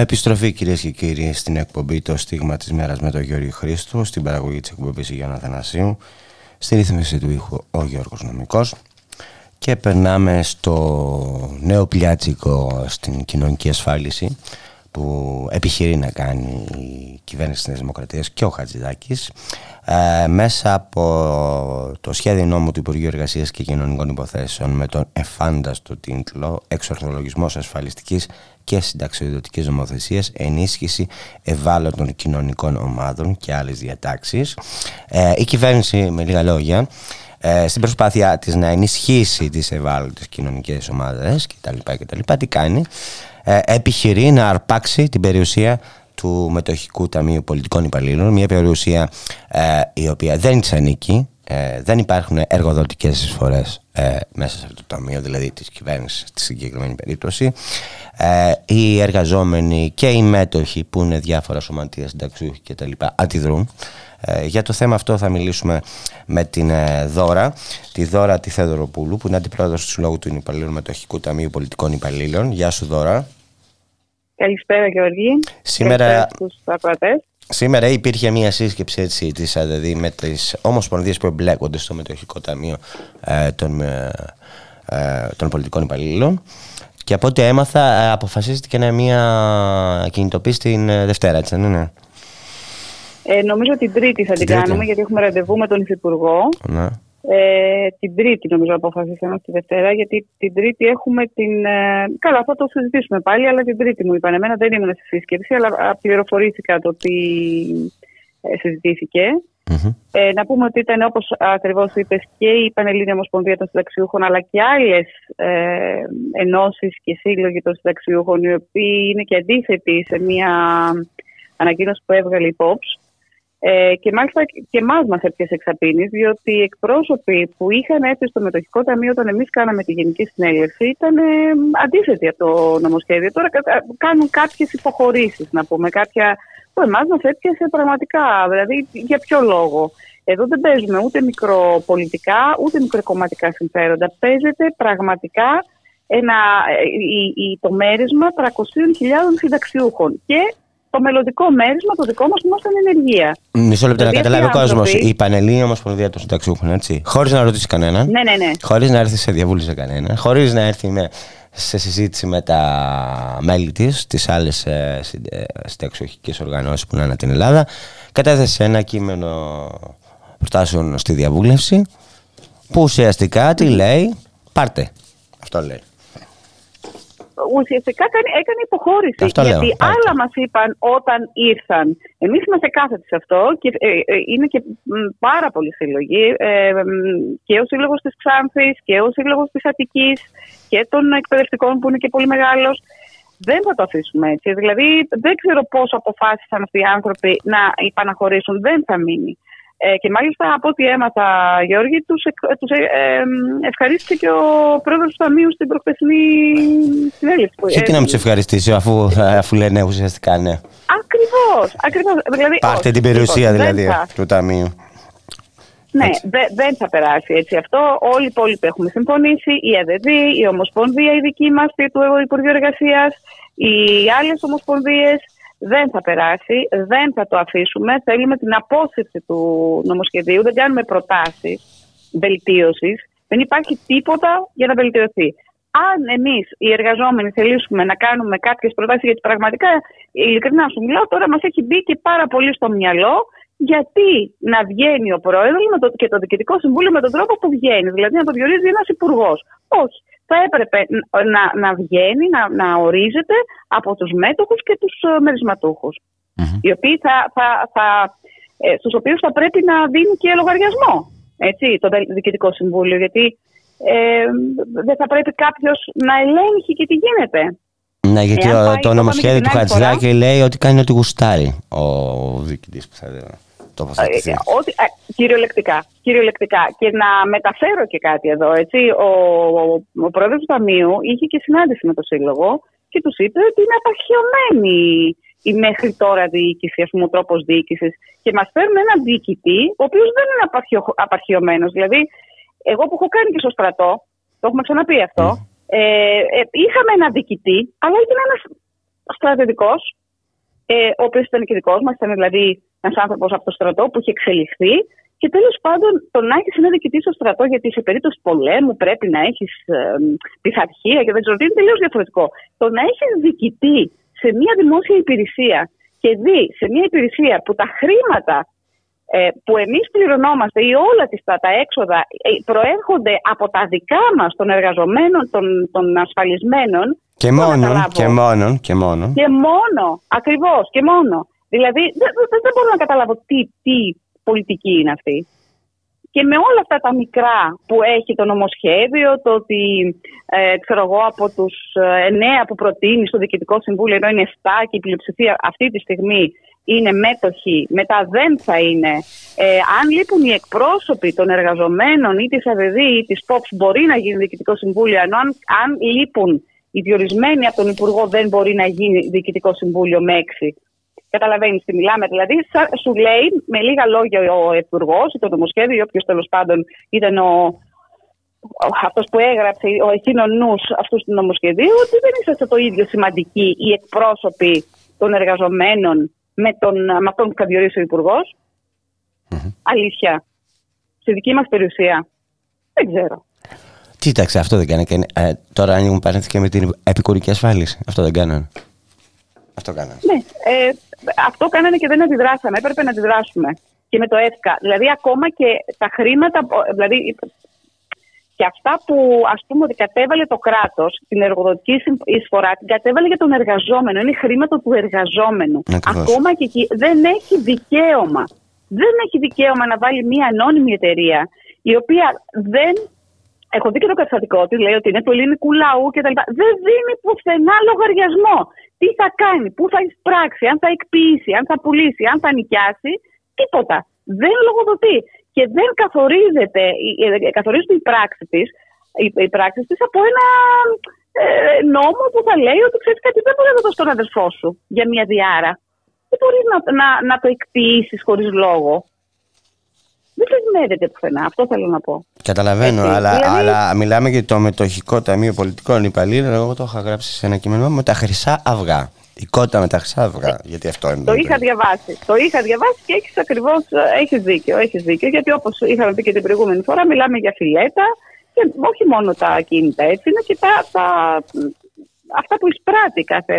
Επιστροφή κυρίες και κύριοι στην εκπομπή Το Στίγμα της Μέρας με τον Γιώργο Χρήστο, στην παραγωγή της εκπομπής Γιάννα Θανασίου, στη ρύθμιση του ήχου ο Γιώργος Νομικός. Και περνάμε στο νέο πλιάτσικο στην κοινωνική ασφάλιση που επιχειρεί να κάνει η κυβέρνηση της Δημοκρατίας και ο Χατζηδάκης ε, μέσα από το σχέδιο νόμου του Υπουργείου Εργασίας και Κοινωνικών Υποθέσεων με τον εφάνταστο τίτλο «Εξορθολογισμός ασφαλιστικής και συνταξιοδοτικής νομοθεσίας, ενίσχυση ευάλωτων κοινωνικών ομάδων και άλλες διατάξεις». Ε, η κυβέρνηση, με λίγα λόγια, ε, στην προσπάθειά της να ενισχύσει τις ευάλωτες κοινωνικές ομάδες κτλ. κτλ τι κάνει, ε, επιχειρεί να αρπάξει την περιουσία του Μετοχικού Ταμείου Πολιτικών Υπαλλήλων, μια περιουσία ε, η οποία δεν της ανήκει, ε, δεν υπάρχουν εργοδοτικές εισφορές ε, μέσα σε αυτό το ταμείο, δηλαδή της κυβέρνησης στη συγκεκριμένη περίπτωση. Ε, οι εργαζόμενοι και οι μέτοχοι που είναι διάφορα σωματεία συνταξιούχοι κτλ. αντιδρούν. Ε, για το θέμα αυτό θα μιλήσουμε με την ε, Δώρα, τη Δώρα τη Θεδωροπούλου, που είναι αντιπρόεδρος του Συλλόγου του Υπαλλήλων Μετοχικού Ταμείου Πολιτικών Υπαλλήλων. Γεια σου Δώρα. Καλησπέρα Γιώργη. Σήμερα, Καλησπέρα στους ακροατές. σήμερα υπήρχε μια σύσκεψη έτσι, της ΑΔΔ με τις ομοσπονδίες που εμπλέκονται στο Μετοχικό Ταμείο ε, των, ε, ε, των Πολιτικών Υπαλλήλων και από ό,τι έμαθα ε, αποφασίστηκε να είναι μια κινητοποίηση την ε, Δευτέρα, έτσι δεν είναι; Ε, νομίζω την Τρίτη θα την, Τρίτη. κάνουμε γιατί έχουμε ραντεβού με τον Υφυπουργό. Ναι. Ε, την Τρίτη νομίζω αποφασίσαμε τη Δευτέρα γιατί την Τρίτη έχουμε την... Ε, καλά θα το συζητήσουμε πάλι αλλά την Τρίτη μου είπαν. Εμένα δεν ήμουν στη σύσκεψη αλλά α, πληροφορήθηκα το τι ε, συζητήθηκε. Μμμ. Ε, να πούμε ότι ήταν όπως ακριβώς είπες και η Πανελλήνια Ομοσπονδία των Συνταξιούχων αλλά και άλλες ε, ενώσεις και σύλλογοι των συνταξιούχων οι οποίοι είναι και αντίθετοι σε μια ανακοίνωση που έβγαλε η POPS. Ε, και μάλιστα και εμά μας έπιασε εξαπίνης, διότι οι εκπρόσωποι που είχαν έρθει στο μετοχικό ταμείο όταν εμείς κάναμε τη Γενική Συνέλευση ήταν ε, αντίθετοι από το νομοσχέδιο. Τώρα κα- κάνουν κάποιες υποχωρήσεις, να πούμε, κάποια που εμάς μας έπιασε πραγματικά. Δηλαδή, για ποιο λόγο. Εδώ δεν παίζουμε ούτε μικροπολιτικά ούτε μικροκομματικά συμφέροντα. Παίζεται πραγματικά ένα, ε, η- η- το μέρισμα 300.000 συνταξιούχων. Και το μελλοντικό μέρισμα, το δικό μας όμω ήταν ενεργεία. Μισό λεπτό να Δηλαδή, καταλάβει ο αυτοί οι κόσμος. άνθρωποι- Η Πανελλήνια Ομοσπονδία των Συνταξιούχων, έτσι. Χωρίς να ρωτήσει κανέναν. Ναι, ναι, ναι. Χωρίς να έρθει σε διαβούλευση σε κανέναν. Χωρίς να έρθει με, σε συζήτηση με τα μέλη της, τις άλλες ε, συνταξιούχικες οργανώσεις που είναι ανά την Ελλάδα. Κατέθεσε ένα κείμενο προτάσεων στη διαβούλευση. Που ουσιαστικά τι λέει, πάρτε. Αυτό λέει. Ουσιαστικά έκανε, έκανε υποχώρηση. Αυτό λέω, γιατί πάρτε. άλλα μας είπαν όταν ήρθαν. Εμείς είμαστε κάθετοι σε αυτό και ε, ε, είναι και μ, πάρα πολλοί σύλλογοι. Ε, μ, και ο σύλλογος της Ξάνθης και ο σύλλογος της Αττικής και των εκπαιδευτικών που είναι και πολύ μεγάλος. Δεν θα το αφήσουμε έτσι. Δηλαδή, δεν ξέρω πώς αποφάσισαν αυτοί οι άνθρωποι να υπαναχωρήσουν. Δεν θα μείνει. Ε, και μάλιστα από ό,τι έμαθα, Γιώργη, τους, τους ε, ε, ευχαρίστησε και ο πρόεδρος του Ταμείου στην προχθεσινή συνέλευση. Γιατί να μου τους ευχαριστήσει αφού, αφού λένε ουσιαστικά ναι. Ακριβώς, ακριβώς. Δηλαδή, Πάρτε την περιουσία δηλαδή του Ταμείου. Ναι, δε, δεν θα περάσει έτσι αυτό. Όλοι οι υπόλοιποι έχουμε συμφωνήσει. Η ΕΔΔ, η Ομοσπονδία, η δική μας του Υπουργείου Εργασίας, οι άλλες ομοσπονδίες δεν θα περάσει, δεν θα το αφήσουμε. Θέλουμε την απόσυρση του νομοσχεδίου, δεν κάνουμε προτάσεις βελτίωσης. Δεν υπάρχει τίποτα για να βελτιωθεί. Αν εμείς οι εργαζόμενοι θελήσουμε να κάνουμε κάποιες προτάσεις, γιατί πραγματικά, ειλικρινά σου μιλάω, τώρα μας έχει μπει και πάρα πολύ στο μυαλό γιατί να βγαίνει ο πρόεδρος και το διοικητικό συμβούλιο με τον τρόπο που βγαίνει, δηλαδή να το διορίζει ένας υπουργός. Όχι θα έπρεπε να, να βγαίνει, να, να ορίζεται από τους μέτοχους και τους ε, μερισματουχους οι οποίοι θα, θα, θα, ε, στους οποίους θα πρέπει να δίνει και λογαριασμό έτσι, το Διοικητικό Συμβούλιο, γιατί ε, δεν θα πρέπει κάποιος να ελέγχει και τι γίνεται. Ναι, γιατί το νομοσχέδιο του Χατζηδάκη λέει ότι κάνει ό,τι γουστάρει ο διοικητής που θα τοποθετηθεί. Ε, ότι, ε, κυριολεκτικά, κυριολεκτικά. Και να μεταφέρω και κάτι εδώ. Έτσι. Ο, ο, ο πρόεδρος του Ταμείου είχε και συνάντηση με το Σύλλογο και τους είπε ότι είναι απαρχαιωμένη η μέχρι τώρα διοίκηση, ας πούμε, ο τρόπος διοίκησης. Και μας φέρνουν έναν διοικητή, ο οποίος δεν είναι απαρχαιωμένος. Δηλαδή, εγώ που έχω κάνει και στο στρατό, το έχουμε ξαναπεί αυτό, ε, ε, είχαμε έναν διοικητή, αλλά ήταν ένας στρατιωτικός, ε, ο οποίος ήταν και δικός μας, ήταν δηλαδή ένας άνθρωπος από το στρατό που είχε εξελιχθεί. Και τέλος πάντων, το να έχεις ένα διοικητή στο στρατό, γιατί σε περίπτωση πολέμου πρέπει να έχεις ε, πειθαρχία και δεν ξέρω τι, είναι τελείως διαφορετικό. Το να έχεις διοικητή σε μια δημόσια υπηρεσία και δει σε μια υπηρεσία που τα χρήματα ε, που εμείς πληρωνόμαστε ή όλα τις, τα, τα έξοδα ε, προέρχονται από τα δικά μας των εργαζομένων, των, των ασφαλισμένων και μόνο, και μόνο, και μόνο. Και μόνο, ακριβώς, και μόνο. Δηλαδή δεν, δεν, δεν μπορώ να καταλάβω τι, τι πολιτική είναι αυτή. Και με όλα αυτά τα μικρά που έχει το νομοσχέδιο, το ότι ε, ξέρω εγώ από τους ε, εννέα που προτείνει στο Διοικητικό Συμβούλιο, ενώ είναι 7 και η πλειοψηφία αυτή τη στιγμή είναι μέτοχοι, μετά δεν θα είναι. Ε, αν λείπουν οι εκπρόσωποι των εργαζομένων ή της ΑΔΔ ή της ΠΟΠΣ μπορεί να γίνει Διοικητικό Συμβούλιο, ενώ αν, αν λείπουν οι διορισμένοι από τον Υπουργό δεν μπορεί να γίνει Διοικητικό Συμβούλιο με έξι. Καταλαβαίνεις τι μιλάμε. Δηλαδή, σου λέει με λίγα λόγια ο Υπουργός ή το νομοσχέδιο, ή όποιος τέλος πάντων ήταν ο, αυτός που έγραψε, ο εκείνο νους αυτού του νομοσχεδίου, ότι δεν είσαστε το ίδιο σημαντικοί οι εκπρόσωποι των εργαζομένων με, τον, με αυτόν που θα διορίσει ο υπουργο Αλήθεια. Στη δική μας περιουσία. Δεν ξέρω. Κοίταξε, αυτό δεν κάνει. Ε, τώρα ανοίγουν παρένθεση και με την επικουρική ασφάλιση. Αυτό δεν κάνανε. Αυτό κάνανε. Ναι, ε, αυτό κάνανε και δεν αντιδράσαμε. Έπρεπε να αντιδράσουμε. Και με το ΕΦΚΑ. Δηλαδή, ακόμα και τα χρήματα. Δηλαδή, και αυτά που ας πούμε ότι κατέβαλε το κράτος, την εργοδοτική εισφορά, την κατέβαλε για τον εργαζόμενο. Είναι χρήματα του εργαζόμενου. Ακόμα και εκεί δεν έχει δικαίωμα. Δεν έχει δικαίωμα να βάλει μια ανώνυμη εταιρεία η οποία δεν Έχω δει και το καταστατικό τη, λέει ότι είναι του ελληνικού λαού κτλ. Δεν δίνει πουθενά λογαριασμό. Τι θα κάνει, πού θα εισπράξει, αν θα εκποιήσει, αν θα πουλήσει, αν θα νοικιάσει. Τίποτα. Δεν λογοδοτεί. Και δεν καθορίζεται, ε, καθορίζεται η πράξη της η πράξη της από ένα ε, νόμο που θα λέει ότι ξέρεις κάτι δεν μπορεί να το δώσει στον αδερφό σου για μια διάρα. Δεν μπορείς να, να, να το εκποιήσει χωρίς λόγο δεν δεσμεύεται πουθενά. Αυτό θέλω να πω. Καταλαβαίνω, αλλά, δηλαδή... αλλά μιλάμε για το μετοχικό ταμείο πολιτικών υπαλλήλων. Εγώ το είχα γράψει σε ένα κείμενο με τα χρυσά αυγά. Η κότα με τα χρυσά αυγά. Ε, γιατί αυτό είναι. Το είχα διαβάσει. Το είχα διαβάσει και έχεις ακριβώς έχεις δίκιο, έχεις δίκιο. Γιατί όπως είχαμε πει και την προηγούμενη φορά, μιλάμε για φιλέτα και όχι μόνο τα ακίνητα έτσι, είναι και τα, τα, αυτά που εισπράττει κάθε,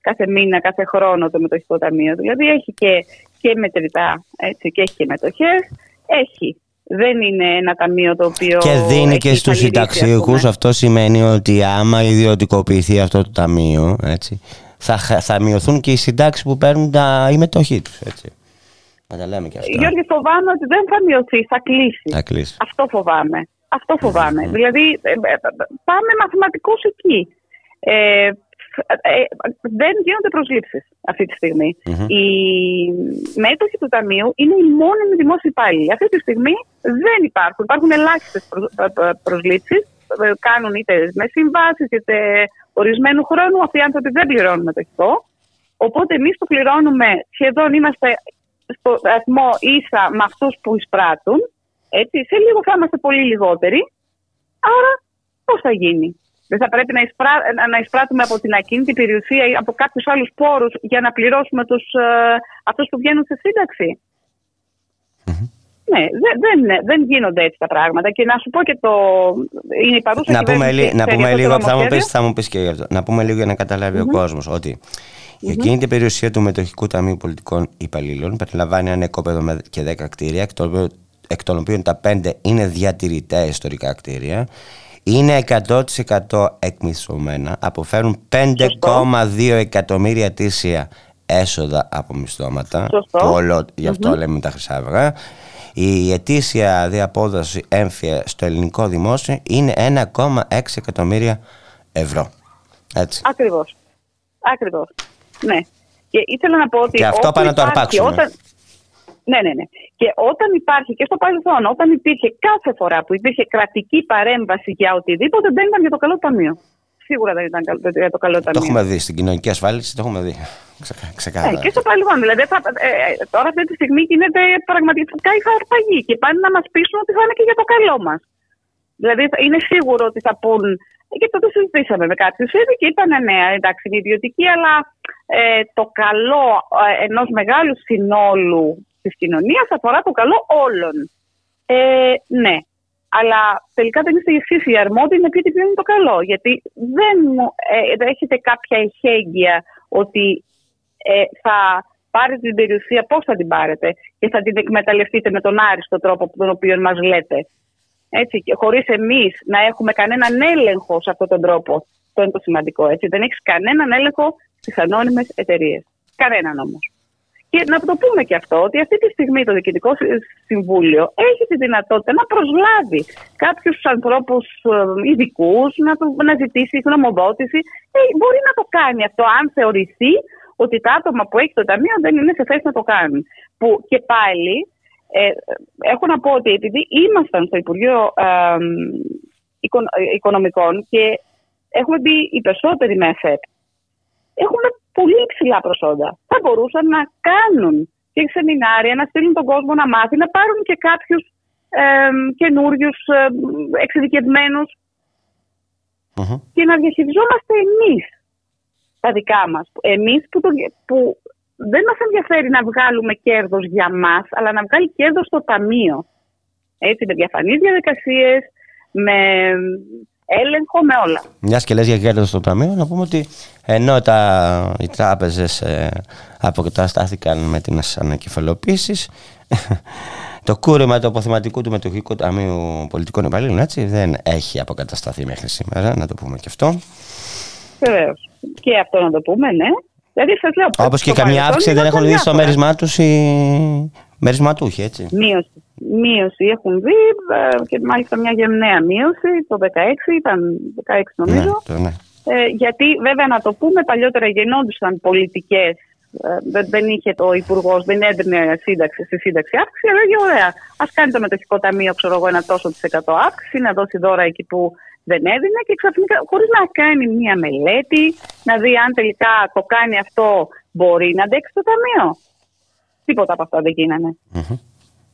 κάθε μήνα, κάθε χρόνο το μετοχικό ταμείο. Δηλαδή έχει και και μετρητά έτσι, και έχει και μετοχές. Έχει. Δεν είναι ένα ταμείο το οποίο. Και δίνει και στους συνταξιούχους. Αυτό σημαίνει ότι άμα ιδιωτικοποιηθεί αυτό το ταμείο, έτσι, θα, θα μειωθούν και οι συντάξεις που παίρνουν τα, η μετοχή τους. Να τα λέμε και αυτά. Γιώργη, φοβάμαι ότι δεν θα μειωθεί, θα κλείσει. Θα κλείσει. Αυτό φοβάμαι. Αυτό Δηλαδή, ε, ε, πάμε μαθηματικούς εκεί. Ε, ε, δεν γίνονται προσλήψεις αυτή τη στιγμη Οι μέτοχοι του Ταμείου είναι οι μόνιμοι δημόσιοι υπάλληλοι. Αυτή τη στιγμή δεν υπάρχουν. Υπάρχουν ελάχιστες προ, προσλήψεις. Κάνουν είτε με συμβάσεις είτε ορισμένου χρόνου. Αυτοί οι άνθρωποι δεν πληρώνουν μετοχικό. Οπότε εμείς το πληρώνουμε σχεδόν είμαστε στο βαθμό ίσα με αυτούς που εισπράττουν. Έτσι, σε λίγο θα είμαστε πολύ λιγότεροι. Άρα, πώς θα γίνει; Δεν θα πρέπει να, εισπρά... να εισπράττουμε από την ακίνητη περιουσία ή από κάποιους άλλους πόρους για να πληρώσουμε τους, ε, αυτούς που βγαίνουν σε συνταξη Ναι, δεν, δεν, δεν γίνονται έτσι τα πράγματα. Και να σου πω και το. Είναι η παρούσα να πούμε, να πούμε λίγο, θα μου, πεις, θα μου πεις και γι' αυτό. Να πούμε λίγο για να καταλαβει ο κόσμος ότι η ακίνητη περιουσία του Μετοχικού Ταμείου Πολιτικών Υπαλλήλων περιλαμβάνει ένα οικόπεδο και 10 κτίρια, εκ των οποίων τα 5 είναι διατηρητέα ιστορικά κτίρια είναι 100% εκμισθωμένα, αποφέρουν 5,2 εκατομμύρια ετήσια έσοδα από μισθώματα. Σωστό. όλο, γι' αυτό λέμε τα χρυσά αυγά. Η ετήσια διαπόδοση έμφυα στο ελληνικό δημόσιο είναι 1,6 εκατομμύρια ευρώ. Έτσι. Ακριβώς. Ακριβώς. Ναι. Και ήθελα να πω ότι. Και αυτό πάνε να το αρπάξουμε. Όταν... Ναι, ναι, ναι. Και όταν υπάρχει και στο παρελθόν, όταν υπήρχε κάθε φορά που υπήρχε κρατική παρέμβαση για οτιδήποτε, δεν ήταν για το καλό ταμείο. Σίγουρα δεν ήταν για το καλό ταμείο. Το έχουμε δει στην κοινωνική ασφάλιση, το έχουμε δει. Ξεκάθαρα. Ε, και στο παρελθόν. Δηλαδή, θα, ε, ε, τώρα αυτή τη στιγμή γίνεται πραγματικά η χαρπαγή και πάνε να μας πείσουν ότι θα είναι και για το καλό μας. Δηλαδή, είναι σίγουρο ότι θα πούν. Και τότε συζητήσαμε με κάποιους ήδη και είπαν ναι, εντάξει, είναι ιδιωτική, αλλά ε, το καλό ε, ενός μεγάλου συνόλου της κοινωνίας αφορά το καλό όλων. Ε, ναι, αλλά τελικά δεν είστε εσείς οι αρμόδιοι να πείτε ποιο είναι το καλό. Γιατί δεν ε, έχετε κάποια εχέγγυα ότι ε, θα πάρετε την περιουσία, πώς θα την πάρετε και θα την εκμεταλλευτείτε με τον άριστο τρόπο τον οποίο μας λέτε. Έτσι, και χωρίς εμείς να έχουμε κανέναν έλεγχο σε αυτόν τον τρόπο. Αυτό είναι το σημαντικό. Έτσι. Δεν έχεις κανέναν έλεγχο στις ανώνυμες εταιρείες. Κανέναν όμως. Και να το πούμε και αυτό, ότι αυτή τη στιγμή το Διοικητικό Συμβούλιο έχει τη δυνατότητα να προσλάβει κάποιους ανθρώπους ε, ειδικούς, να, να ζητήσει γνωμοδότηση. Ε, μπορεί να το κάνει αυτό, αν θεωρηθεί ότι τα άτομα που έχει το Ταμείο δεν είναι σε θέση να το κάνουν. Που και πάλι ε, έχω να πω ότι επειδή ήμασταν στο Υπουργείο ε, Οικονομικών και έχουμε μπει οι περισσότεροι με ΕΦΕΠ, έχουν πολύ υψηλά προσόντα. Θα μπορούσαν να κάνουν και σεμινάρια, να στείλουν τον κόσμο να μάθει, να πάρουν και κάποιους ε, καινούριους ε, εξειδικευμένους και να διαχειριζόμαστε εμείς τα δικά μας. Εμείς που, που δεν μας ενδιαφέρει να βγάλουμε κέρδος για μας, αλλά να βγάλει κέρδος στο ταμείο. Έτσι, με διαφανείς διαδικασίες, με έλεγχο με όλα. Μιας και λες για κέρδος στο ταμείο, να πούμε ότι ενώ τα, οι τράπεζες ε, αποκαταστάθηκαν με τις ανακεφαλοποίησεις, το κούρεμα του αποθεματικού του μετοχικού ταμείου πολιτικών υπαλλήλων έτσι, δεν έχει αποκατασταθεί μέχρι σήμερα, να το πούμε και αυτό. Βεβαίως. Και αυτό να το πούμε, ναι. Δηλαδή, Όπως και καμία αύξηση δεν έχουν δει στο μέρισμά τους οι μερισματούχοι, έτσι. Μείωση μείωση έχουν δει ε, και μάλιστα μια γενναία μείωση το 16, ήταν 16 νομίζω. Ναι, ναι. Ε, γιατί βέβαια να το πούμε παλιότερα γεννόντουσαν πολιτικές ε, δεν, είχε το υπουργός, δεν έδινε σύνταξη στη σύνταξη αύξηση, αλλά έλεγε ωραία. Α κάνει το μετοχικό ταμείο, ξέρω εγώ, ένα τόσο τη εκατό αύξηση, να δώσει δώρα εκεί που δεν έδινε και ξαφνικά, χωρίς να κάνει μία μελέτη, να δει αν τελικά το κάνει αυτό, μπορεί να αντέξει το ταμείο. Τίποτα από αυτά δεν γινανε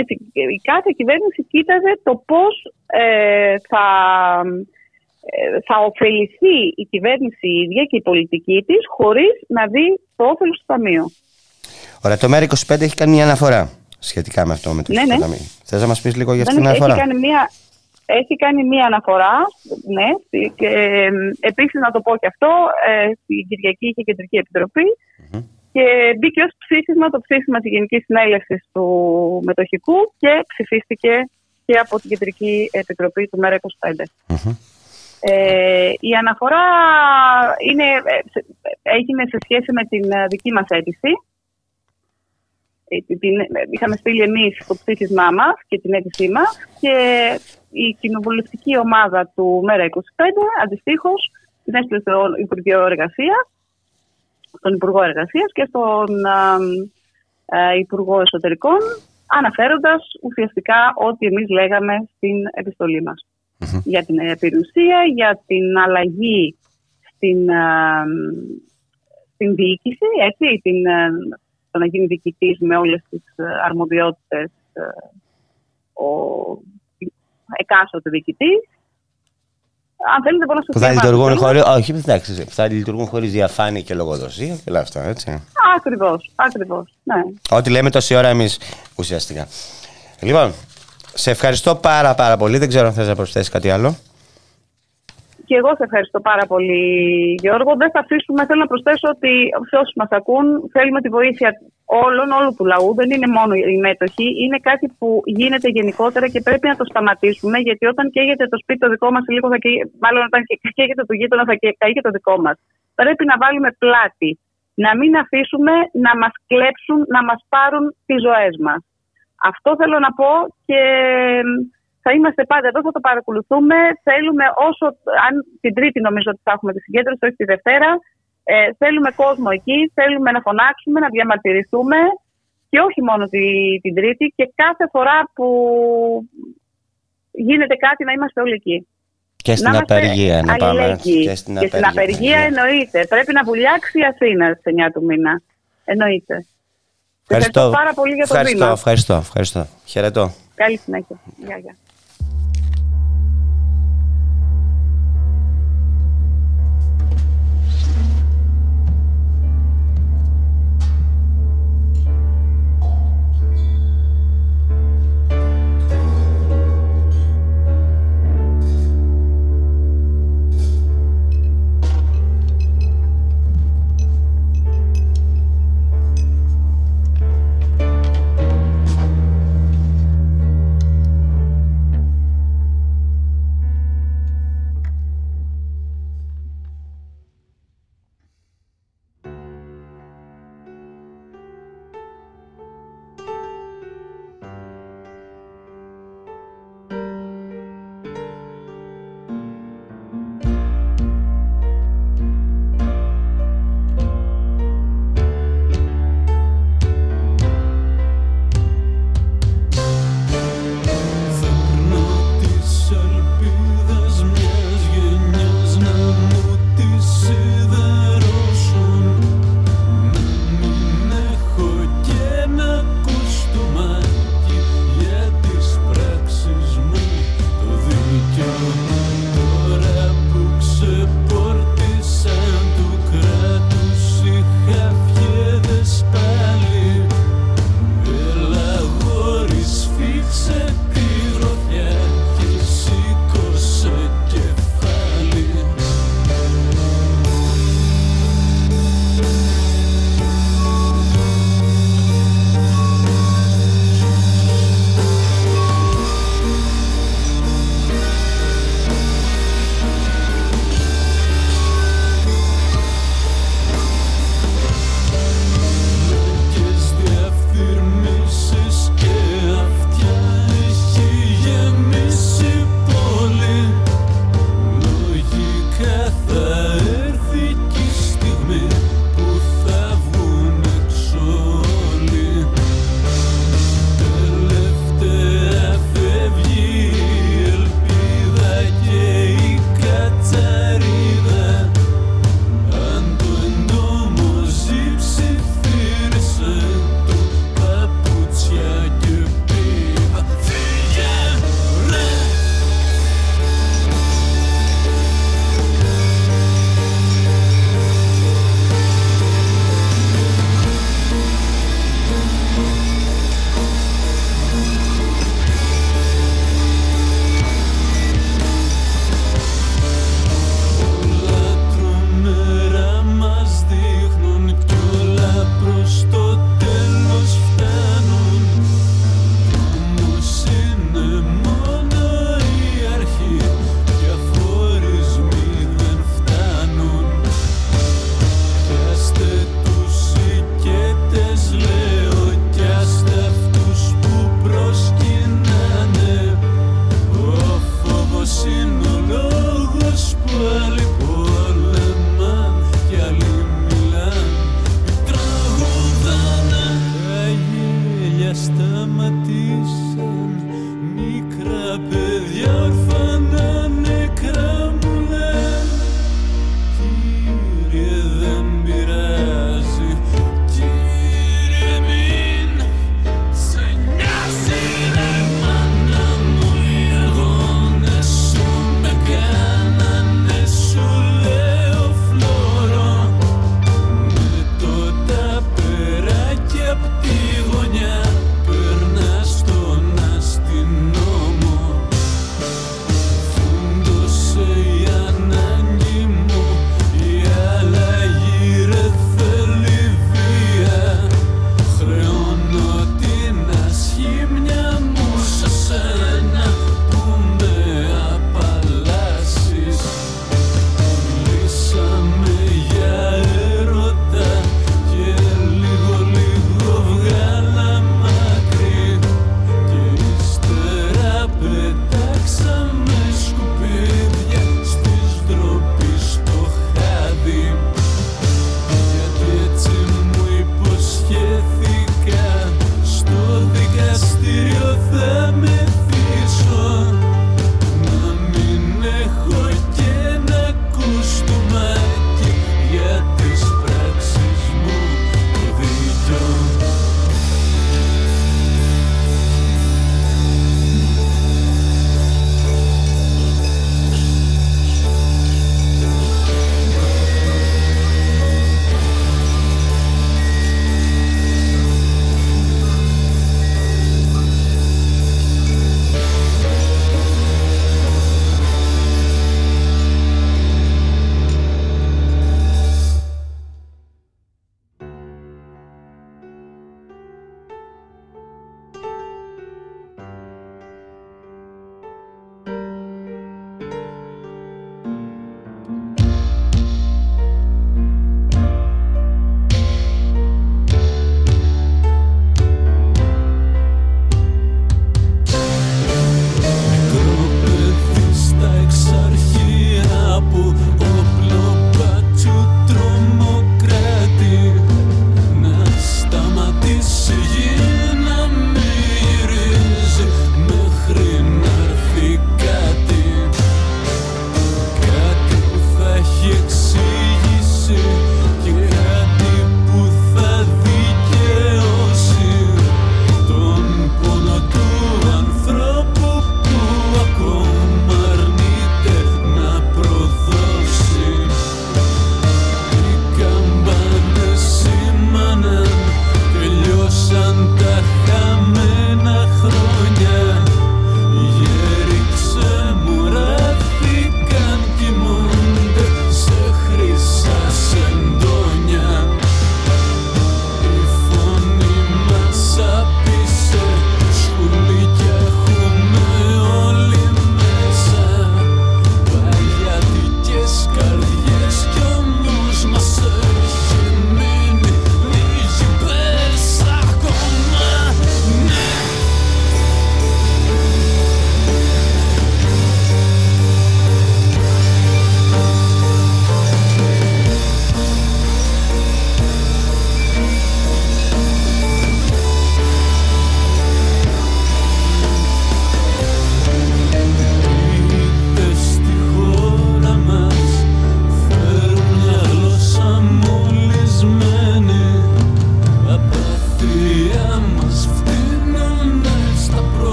έτσι, η κάθε κυβέρνηση κοίταζε το πώς ε, θα, ε, θα ωφεληθεί η κυβέρνηση η ίδια και η πολιτική της χωρίς να δει το όφελος του Ταμείου. Ωραία, το ΜΕΡΑ25 έχει κάνει μια αναφορά σχετικά με αυτό με το ναι, ναι. Ταμείο. Θες να μας πεις λίγο για αυτή την αναφορά; Έχει κάνει μια, έχει κάνει μια αναφορά, ναι, και ε, επίσης να το πω και αυτό, ε, η Κυριακή είχε κεντρική και μπήκε ως ψήφισμα το ψήφισμα της Γενικής Συνέλευσης του Μετοχικού και ψηφίστηκε και από την Κεντρική Επιτροπή του ΜΕΡΑ25. Ε, η αναφορά είναι, ε, έγινε σε σχέση με την ε, δική μας αίτηση. Την, είχαμε στείλει εμείς το ψήφισμά μας και την αίτησή μας και η κοινοβουλευτική ομάδα του ΜΕΡΑ25 αντιστοίχως την έστειλε στο Υπουργείο Εργασίας, στον Υπουργό Εργασίας και στον ε, ε, Υπουργό Εσωτερικών, αναφέροντας ουσιαστικά ό,τι εμείς λέγαμε στην επιστολή μας. Για την περιουσία, για την αλλαγή στην, ε, στην διοίκηση, έτσι, την, ε, το να γίνει διοικητής με όλες τις ε, αρμοδιότητες ε, ο εκάστοτε διοικητής αν θέλετε μπορώ να σας Που θα λειτουργούν χωρίς, όχι, εντάξει, θα λειτουργούν χωρίς διαφάνεια και λογοδοσία και όλα αυτά, έτσι. Ακριβώς, ακριβώς, ναι. Ό,τι λέμε τόση ώρα εμείς ουσιαστικά. Λοιπόν, σε ευχαριστώ πάρα πάρα πολύ. Δεν ξέρω αν θες να προσθέσεις κάτι άλλο. Και εγώ σε ευχαριστώ πάρα πολύ, Γιώργο. Δεν θα αφήσουμε, θέλω να προσθέσω ότι σε όσους μας ακούν, θέλουμε τη βοήθεια όλων, όλου του λαού. Δεν είναι μόνο οι μέτοχοι. Είναι κάτι που γίνεται γενικότερα και πρέπει να το σταματήσουμε. Γιατί όταν καίγεται το σπίτι το δικό μας, λίγο θα καίγεται, μάλλον όταν καίγεται το γείτονα, θα καίγεται το δικό μας. Πρέπει να βάλουμε πλάτη. Να μην αφήσουμε να μας κλέψουν, να μας πάρουν τις ζωές μας. Αυτό θέλω να πω και θα είμαστε πάντα εδώ, θα το παρακολουθούμε. Θέλουμε όσο, αν την Τρίτη νομίζω ότι θα έχουμε τη συγκέντρωση, όχι τη Δευτέρα, ε, θέλουμε κόσμο εκεί, θέλουμε να φωνάξουμε, να διαμαρτυρηθούμε και όχι μόνο τη, την Τρίτη και κάθε φορά που γίνεται κάτι να είμαστε όλοι εκεί. Και στην να απεργία να πάμε. Και στην, και στην απεργία εννοείται. Πρέπει να βουλιάξει η Αθήνα στις 9 του μήνα. Εννοείται. Ευχαριστώ. ευχαριστώ πάρα πολύ για το ευχαριστώ, βήμα. Ευχαριστώ, ευχαριστώ. Χαιρετώ. Καλή συνέχεια. Γεια, γεια.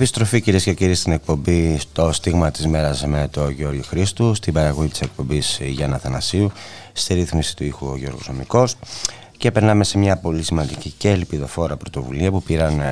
Επιστροφή κυρίες και κύριοι στην εκπομπή στο στίγμα της μέρας με τον Γιώργο Χρήστου στην παραγωγή της εκπομπής Γιάννα Θανασίου στη ρύθμιση του ήχου ο Γιώργος Νομικός. Και περνάμε σε μια πολύ σημαντική και ελπιδοφόρα πρωτοβουλία που πήραν 28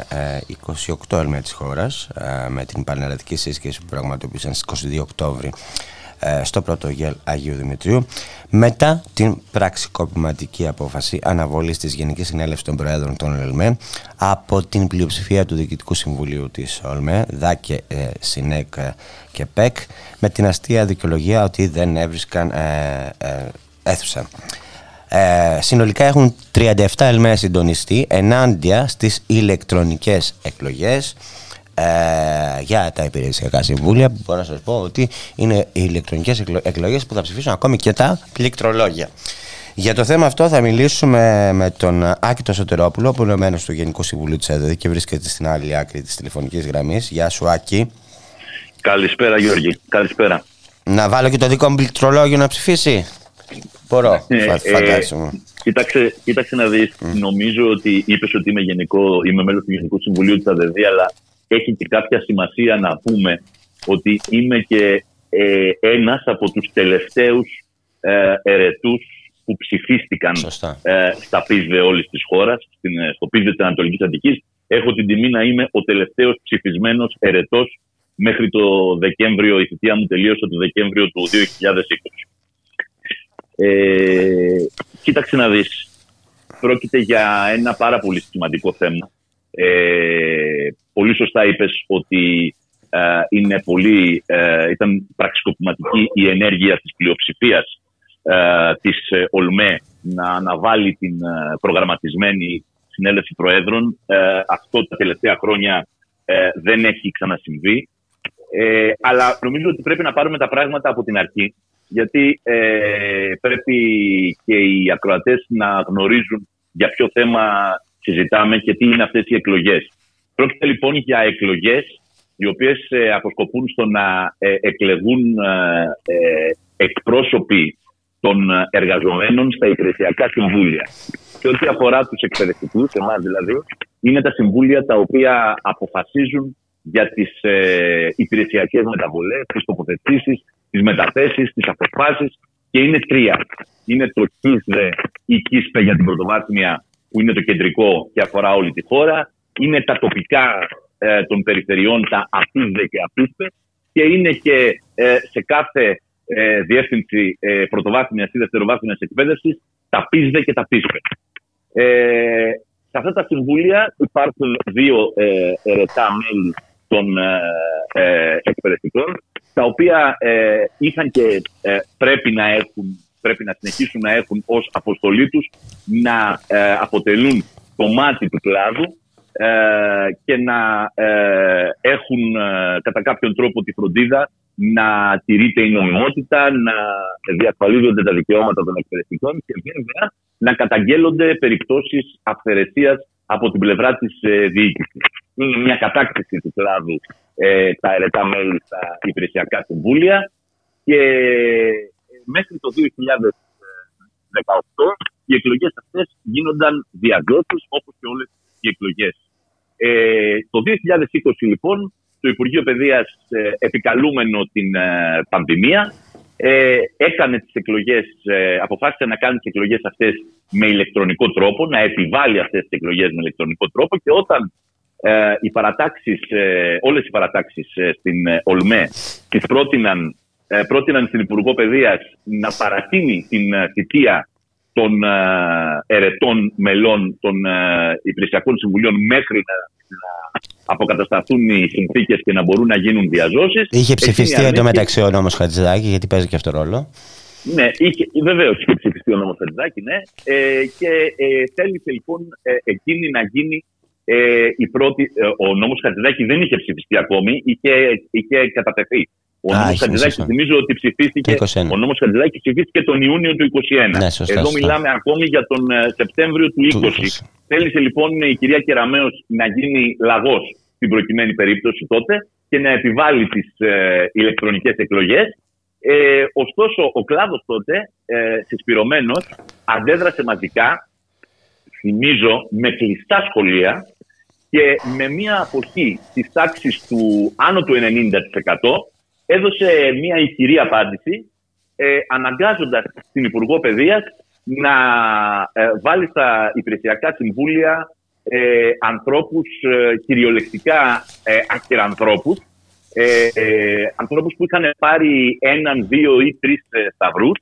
ε, Έλληνες της χώρας ε, με την πανελλαδική σύσκεψη που πραγματοποίησαν στις 22 Οκτώβρη. ε, στο πρώτο γέλ Αγίου Δημητρίου μετά την πραξικοπηματική απόφαση αναβολής της Γενικής Συνέλευσης των Προέδρων των ΕΛΜΕ από την πλειοψηφία του Διοικητικού Συμβουλίου της ΟΛΜΕ, ΔΑΚΕ, ε, ΣΥΝΕΚ και ΠΕΚ με την αστεία δικαιολογία ότι δεν έβρισκαν ε, ε, αίθουσα. Ε, συνολικά έχουν 37 ΕΛΜΕ συντονιστεί ενάντια στις ηλεκτρονικές εκλογές ε, για τα υπηρεσιακά συμβούλια που μπορώ να σας πω ότι είναι οι ηλεκτρονικές εκλογές που θα ψηφίσουν ακόμη και τα πληκτρολόγια. Για το θέμα αυτό θα μιλήσουμε με τον Άκητο Σωτερόπουλο που είναι μέλος του Γενικού Συμβουλίου της ΕΔΕ και βρίσκεται στην άλλη άκρη της τηλεφωνικής γραμμής. Γεια σου Άκη. Καλησπέρα Γιώργη. Καλησπέρα. Να βάλω και το δικό μου πληκτρολόγιο να ψηφίσει. Μπορώ, ε, φαντάζομαι. Ε, κοίταξε, κοίταξε να δεις, νομίζω ότι είπες ότι είμαι, γενικό, είμαι μέλος του Γενικού Συμβουλίου της ΑΔΔ, αλλά έχει και κάποια σημασία να πούμε ότι είμαι και ε, ένας από τους τελευταίους ε, ερετούς που ψηφίστηκαν ε, στα πίσδε όλης της χώρας, ε, στο πίσδε της Ανατολικής Αττικής. Έχω την τιμή να είμαι ο τελευταίος ψηφισμένος ερετό μέχρι το Δεκέμβριο. Η θητεία μου τελείωσε το Δεκέμβριο του 2020. Ε, κοίταξε να δεις. Πρόκειται για ένα πάρα πολύ σημαντικό θέμα. Ε, πολύ σωστά είπες ότι ε, είναι πολύ, ε, ήταν πραξικοπηματική η ενέργεια της πλειοψηφίας ε, της ε, ΟΛΜΕ να αναβάλει την προγραμματισμένη συνέλευση προέδρων. αυτό τα τελευταία χρόνια δεν έχει ξανασυμβεί. αλλά νομίζω ότι πρέπει να πάρουμε τα πράγματα από την αρχή γιατί πρέπει και οι ακροατές να γνωρίζουν για ποιο θέμα συζητάμε και τι είναι αυτές οι εκλογές. Πρόκειται λοιπόν για εκλογές οι οποίες ε, αποσκοπούν στο να ε, εκλεγούν ε, εκπρόσωποι των εργαζομένων στα υπηρεσιακά συμβούλια. Και ό,τι αφορά τους εκπαιδευτικούς, εμάς δηλαδή, είναι τα συμβούλια τα οποία αποφασίζουν για τις ε, υπηρεσιακές μεταβολές, τις τοποθετήσεις, τις μεταθέσεις, τις αποφάσεις και είναι τρία. Είναι το ΚΙΣΔΕ ή ΚΙΣΠΕ για την πρωτοβάθμια που είναι το κεντρικό και αφορά όλη τη χώρα. Είναι τα τοπικά ε, των περιφερειών, τα ΑΠΙΣΔΕ και ΑΠΙΣΠΕ και είναι και ε, σε κάθε ε, διεύθυνση ε, πρωτοβάθμιας ή δευτεροβάθμιας εκπαίδευσης τα ΠΙΣΔΕ και τα ΠΙΣΠΕ. Ε, σε αυτά τα συμβούλια υπάρχουν δύο ε, ερετά μέλη των ε, ε, εκπαιδευτικών, τα οποία είχαν και πρέπει να έχουν πρέπει να συνεχίσουν να έχουν ως αποστολή τους να ε, αποτελούν κομμάτι του κλάδου ε, και να ε, έχουν κατά κάποιον τρόπο τη φροντίδα να τηρείται η νομιμότητα, να διασφαλίζονται τα δικαιώματα των εκπαιδευτικών και βέβαια να καταγγέλλονται περιπτώσεις αυθαιρεσίας από την πλευρά της διοίκησης. Είναι μια κατάκτηση του κλάδου τα ερετά μέλη στα υπηρεσιακά συμβούλια και μέχρι το 2018 οι εκλογές αυτές γίνονταν διαδόσεις όπως και όλες οι εκλογές. Ε, το 2020 λοιπόν το Υπουργείο Παιδείας ε, επικαλούμενο την ε, πανδημία ε, έκανε τις εκλογές, ε, αποφάσισε να κάνει τις εκλογές αυτές με ηλεκτρονικό τρόπο, να επιβάλλει αυτές τις εκλογές με ηλεκτρονικό τρόπο και όταν ε, οι παρατάξεις, ε, όλες οι παρατάξεις στην ΟΛΜΕ τις πρότειναν ε, πρότειναν στην Υπουργό Παιδείας να παρατείνει την ε, θητεία των ε, ερετών μελών των υπηρεσιακών συμβουλίων μέχρι να, αποκατασταθούν οι συνθήκες και να μπορούν να γίνουν διαζώσεις. Είχε ψηφιστεί εντωμεταξύ ο νόμος Χατζηδάκη, γιατί παίζει και αυτό ρόλο. Ναι, βεβαίως είχε ψηφιστεί ο νόμος Χατζηδάκη, ναι. Ε, και ε, θέλησε λοιπόν ε, εκείνη να γίνει ε, η πρώτη. ο νόμος Χατζηδάκη δεν είχε ψηφιστεί ακόμη, είχε, είχε κατατεθεί. Ο νόμος Χατζηδάκης, θυμίζω ότι ψηφίστηκε. Ο νόμος Χατζηδάκης ψηφίστηκε τον Ιούνιο του 2021. Ναι, σωστά, Εδώ μιλάμε ακόμη για τον ε, Σεπτέμβριο του 2020. Θέλησε λοιπόν η κυρία Κεραμέο να γίνει λαγός στην προκειμένη περίπτωση τότε και να επιβάλλει τις ε, ηλεκτρονικές εκλογές. Ε, ωστόσο, ο κλάδος τότε, ε, συσπηρωμένος, αντέδρασε μαζικά, θυμίζω, με κλειστά σχολεία και με μια αποχή της τάξης του άνω του 90% έδωσε μια ηχηρή απάντηση ε, αναγκάζοντας την Υπουργό Παιδείας να ε, βάλει στα υπηρεσιακά συμβούλια ε, ανθρώπους ε, κυριολεκτικά ε, ακερανθρώπους ε, ε, ανθρώπους που είχαν πάρει έναν, δύο ή τρεις ε, σταυρούς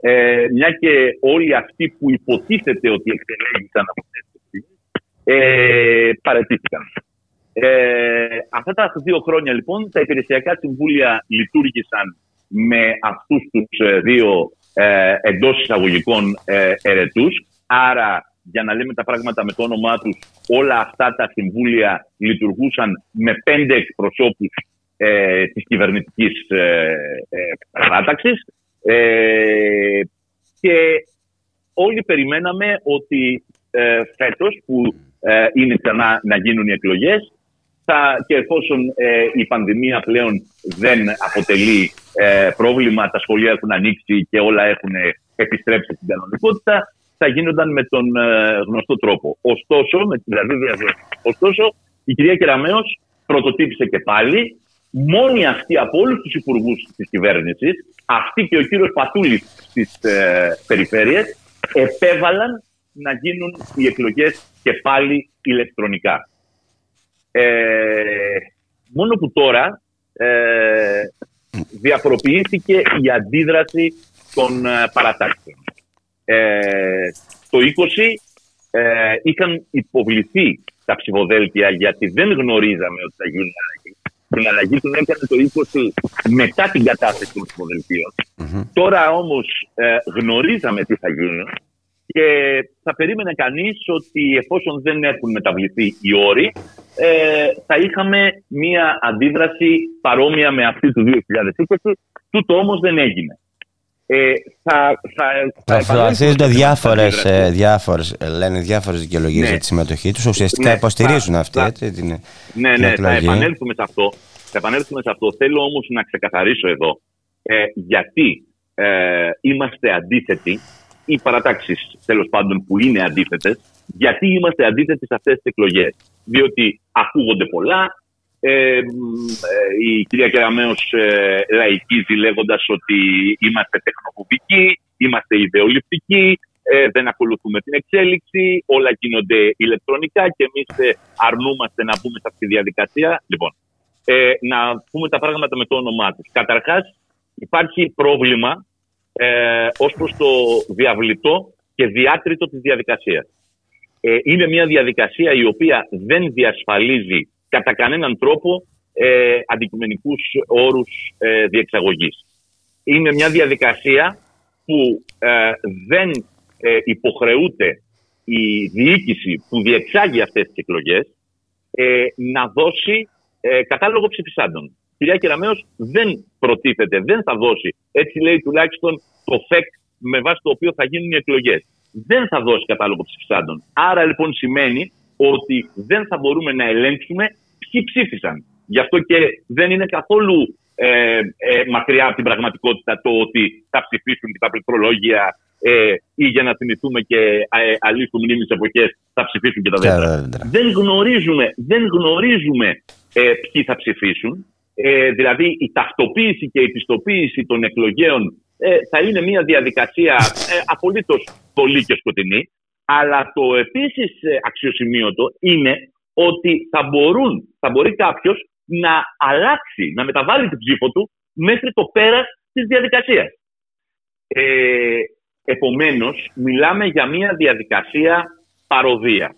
ε, μια και όλοι αυτοί που υποτίθεται ότι εξελέγησαν από αυτές τις ε, παρετήθηκαν. Ε, αυτά τα δύο χρόνια λοιπόν τα υπηρεσιακά συμβούλια λειτουργήσαν με αυτούς τους ε, δύο ε, εντός εισαγωγικών ε, ερετούς. Άρα για να λέμε τα πράγματα με το όνομά τους όλα αυτά τα συμβούλια λειτουργούσαν με πέντε εκπροσώπους ε, της κυβερνητικής ε, ε, ε, και όλοι περιμέναμε ότι ε, φέτος που ε, είναι ξανά να γίνουν οι εκλογές θα, και εφόσον ε, η πανδημία πλέον δεν αποτελεί ε, πρόβλημα, τα σχολεία έχουν ανοίξει και όλα έχουν επιστρέψει στην κανονικότητα, θα γίνονταν με τον γνωστό τρόπο. Ωστόσο, με, δηλαδή, ωστόσο, η κυρία Κεραμέως πρωτοτύπησε και πάλι μόνοι αυτοί από όλους τους υπουργούς της κυβέρνησης, αυτοί και ο κύριος Πατούλης στις ε, περιφέρειες, επέβαλαν να γίνουν οι εκλογές και πάλι ηλεκτρονικά. Ε, μόνο που τώρα ε, διαφοροποιήθηκε η αντίδραση των ε, παρατάξεων. Ε, το 20 ε, είχαν υποβληθεί τα ψηφοδέλτια γιατί δεν γνωρίζαμε ότι θα γίνουν την αλλαγή την έκανε το 20 μετά την κατάθεση των ψηφοδελτίων. Τώρα όμως ε, γνωρίζαμε τι θα γίνει και θα περίμενε κανείς ότι εφόσον δεν έχουν μεταβληθεί οι όροι, ε, θα είχαμε μία αντίδραση παρόμοια με αυτή του 2020. Τούτο όμως δεν έγινε. Ε, θα, θα, θα διάφορες, ε, διάφορες, λένε διάφορες δικαιολογίες ναι. για τη συμμετοχή τους. Ουσιαστικά ναι, υποστηρίζουν θα, αυτή έτσι, την, ναι, ναι, θα επανέλθουμε σε αυτό. Θα επανέλθουμε σε αυτό. Θέλω όμως να ξεκαθαρίσω εδώ ε, γιατί ε, είμαστε αντίθετοι ή παρατάξεις τέλος πάντων που είναι αντίθετες γιατί είμαστε αντίθετοι σε αυτές τις εκλογές. Διότι ακούγονται πολλά, ε, ε, η κυρία Κεραμέως ε, λαϊκίζει λέγοντας ότι είμαστε τεχνοφοβικοί, είμαστε ιδεολειπτικοί, ε, δεν ακολουθούμε την εξέλιξη, όλα γίνονται ηλεκτρονικά και εμείς ε, αρνούμαστε να μπούμε σε αυτή τη διαδικασία. Λοιπόν, ε, να πούμε τα πράγματα με το όνομά τους. Καταρχάς υπάρχει πρόβλημα ε, ως προς το διαβλητό και διάτριτο της διαδικασίας. Ε, είναι μια διαδικασία η οποία δεν διασφαλίζει κατά κανέναν τρόπο ε, αντικειμενικούς όρους ε, διεξαγωγής. Είναι μια διαδικασία που ε, δεν ε, υποχρεούται η διοίκηση που διεξάγει αυτές τις εκλογές ε, να δώσει ε, κατάλογο ψηφισάντων. Η κυρία Κεραμέως δεν προτίθεται, δεν θα δώσει, έτσι λέει τουλάχιστον το ΦΕΚ με βάση το οποίο θα γίνουν οι εκλογές. Δεν θα δώσει κατάλογο ψηφισάντων. Άρα λοιπόν σημαίνει ότι δεν θα μπορούμε να ελέγξουμε ποιοι ψήφισαν. Γι' αυτό και δεν είναι καθόλου ε, ε, μακριά από την πραγματικότητα το ότι θα ψηφίσουν και τα πληκτρολόγια ε, ή για να θυμηθούμε και ε, αλήθου μνήμης εποχές θα ψηφίσουν και τα δεύτερα. Δεν γνωρίζουμε, δεν γνωρίζουμε ε, ποιοι θα ψηφίσουν. Ε, δηλαδή η ταυτοποίηση και η πιστοποίηση των εκλογέων ε, θα είναι μια διαδικασία ε, απολύτως πολύ και σκοτεινή. Αλλά το επίσης ε, αξιοσημείωτο είναι ότι θα, μπορούν, θα μπορεί κάποιος να αλλάξει, να μεταβάλει την ψήφο του μέχρι το πέρας της διαδικασίας. Ε, επομένως, μιλάμε για μια διαδικασία παροδία.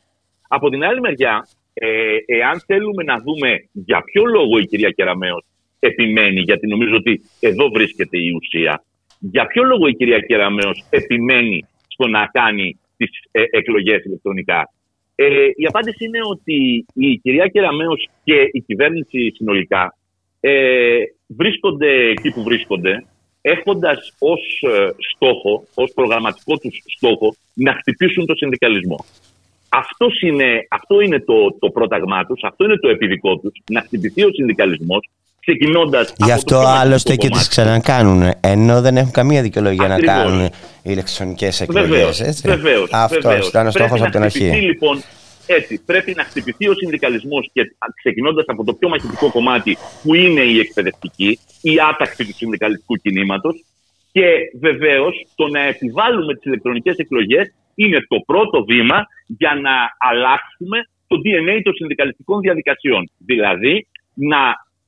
Από την άλλη μεριά, ε, εάν θέλουμε να δούμε για ποιο λόγο η κυρία Κεραμέως επιμένει, γιατί νομίζω ότι εδώ βρίσκεται η ουσία, για ποιο λόγο η κυρία Κεραμέως επιμένει στο να κάνει τις ε, εκλογές ηλεκτρονικά; Ε, η απάντηση είναι ότι η κυρία Κεραμέως και η κυβέρνηση συνολικά ε, βρίσκονται εκεί που βρίσκονται έχοντας ως ε, στόχο, ως προγραμματικό τους στόχο να χτυπήσουν το συνδικαλισμό. Αυτός είναι, αυτό είναι το, το πρόταγμά τους, αυτό είναι το επιδικό τους, να χτυπηθεί ο συνδικαλισμός, ξεκινώντας. Γι' αυτό άλλωστε και τι ξανακάνουν. Ενώ δεν έχουν καμία δικαιολογία να κάνουν ηλεκτρονικές εκλογές. Βεβαίως. Αυτός ήταν ο στόχος από την αρχή. Λοιπόν, Έτσι, πρέπει να χτυπηθεί ο συνδικαλισμός και ξεκινώντας από το πιο μαχητικό κομμάτι που είναι η εκπαιδευτική, η άταξη του συνδικαλιστικού κινήματος. Και βεβαίως το να επιβάλλουμε τις ηλεκτρονικές εκλογές είναι το πρώτο βήμα για να αλλάξουμε το DNA των συνδικαλιστικών διαδικασιών. Δηλαδή να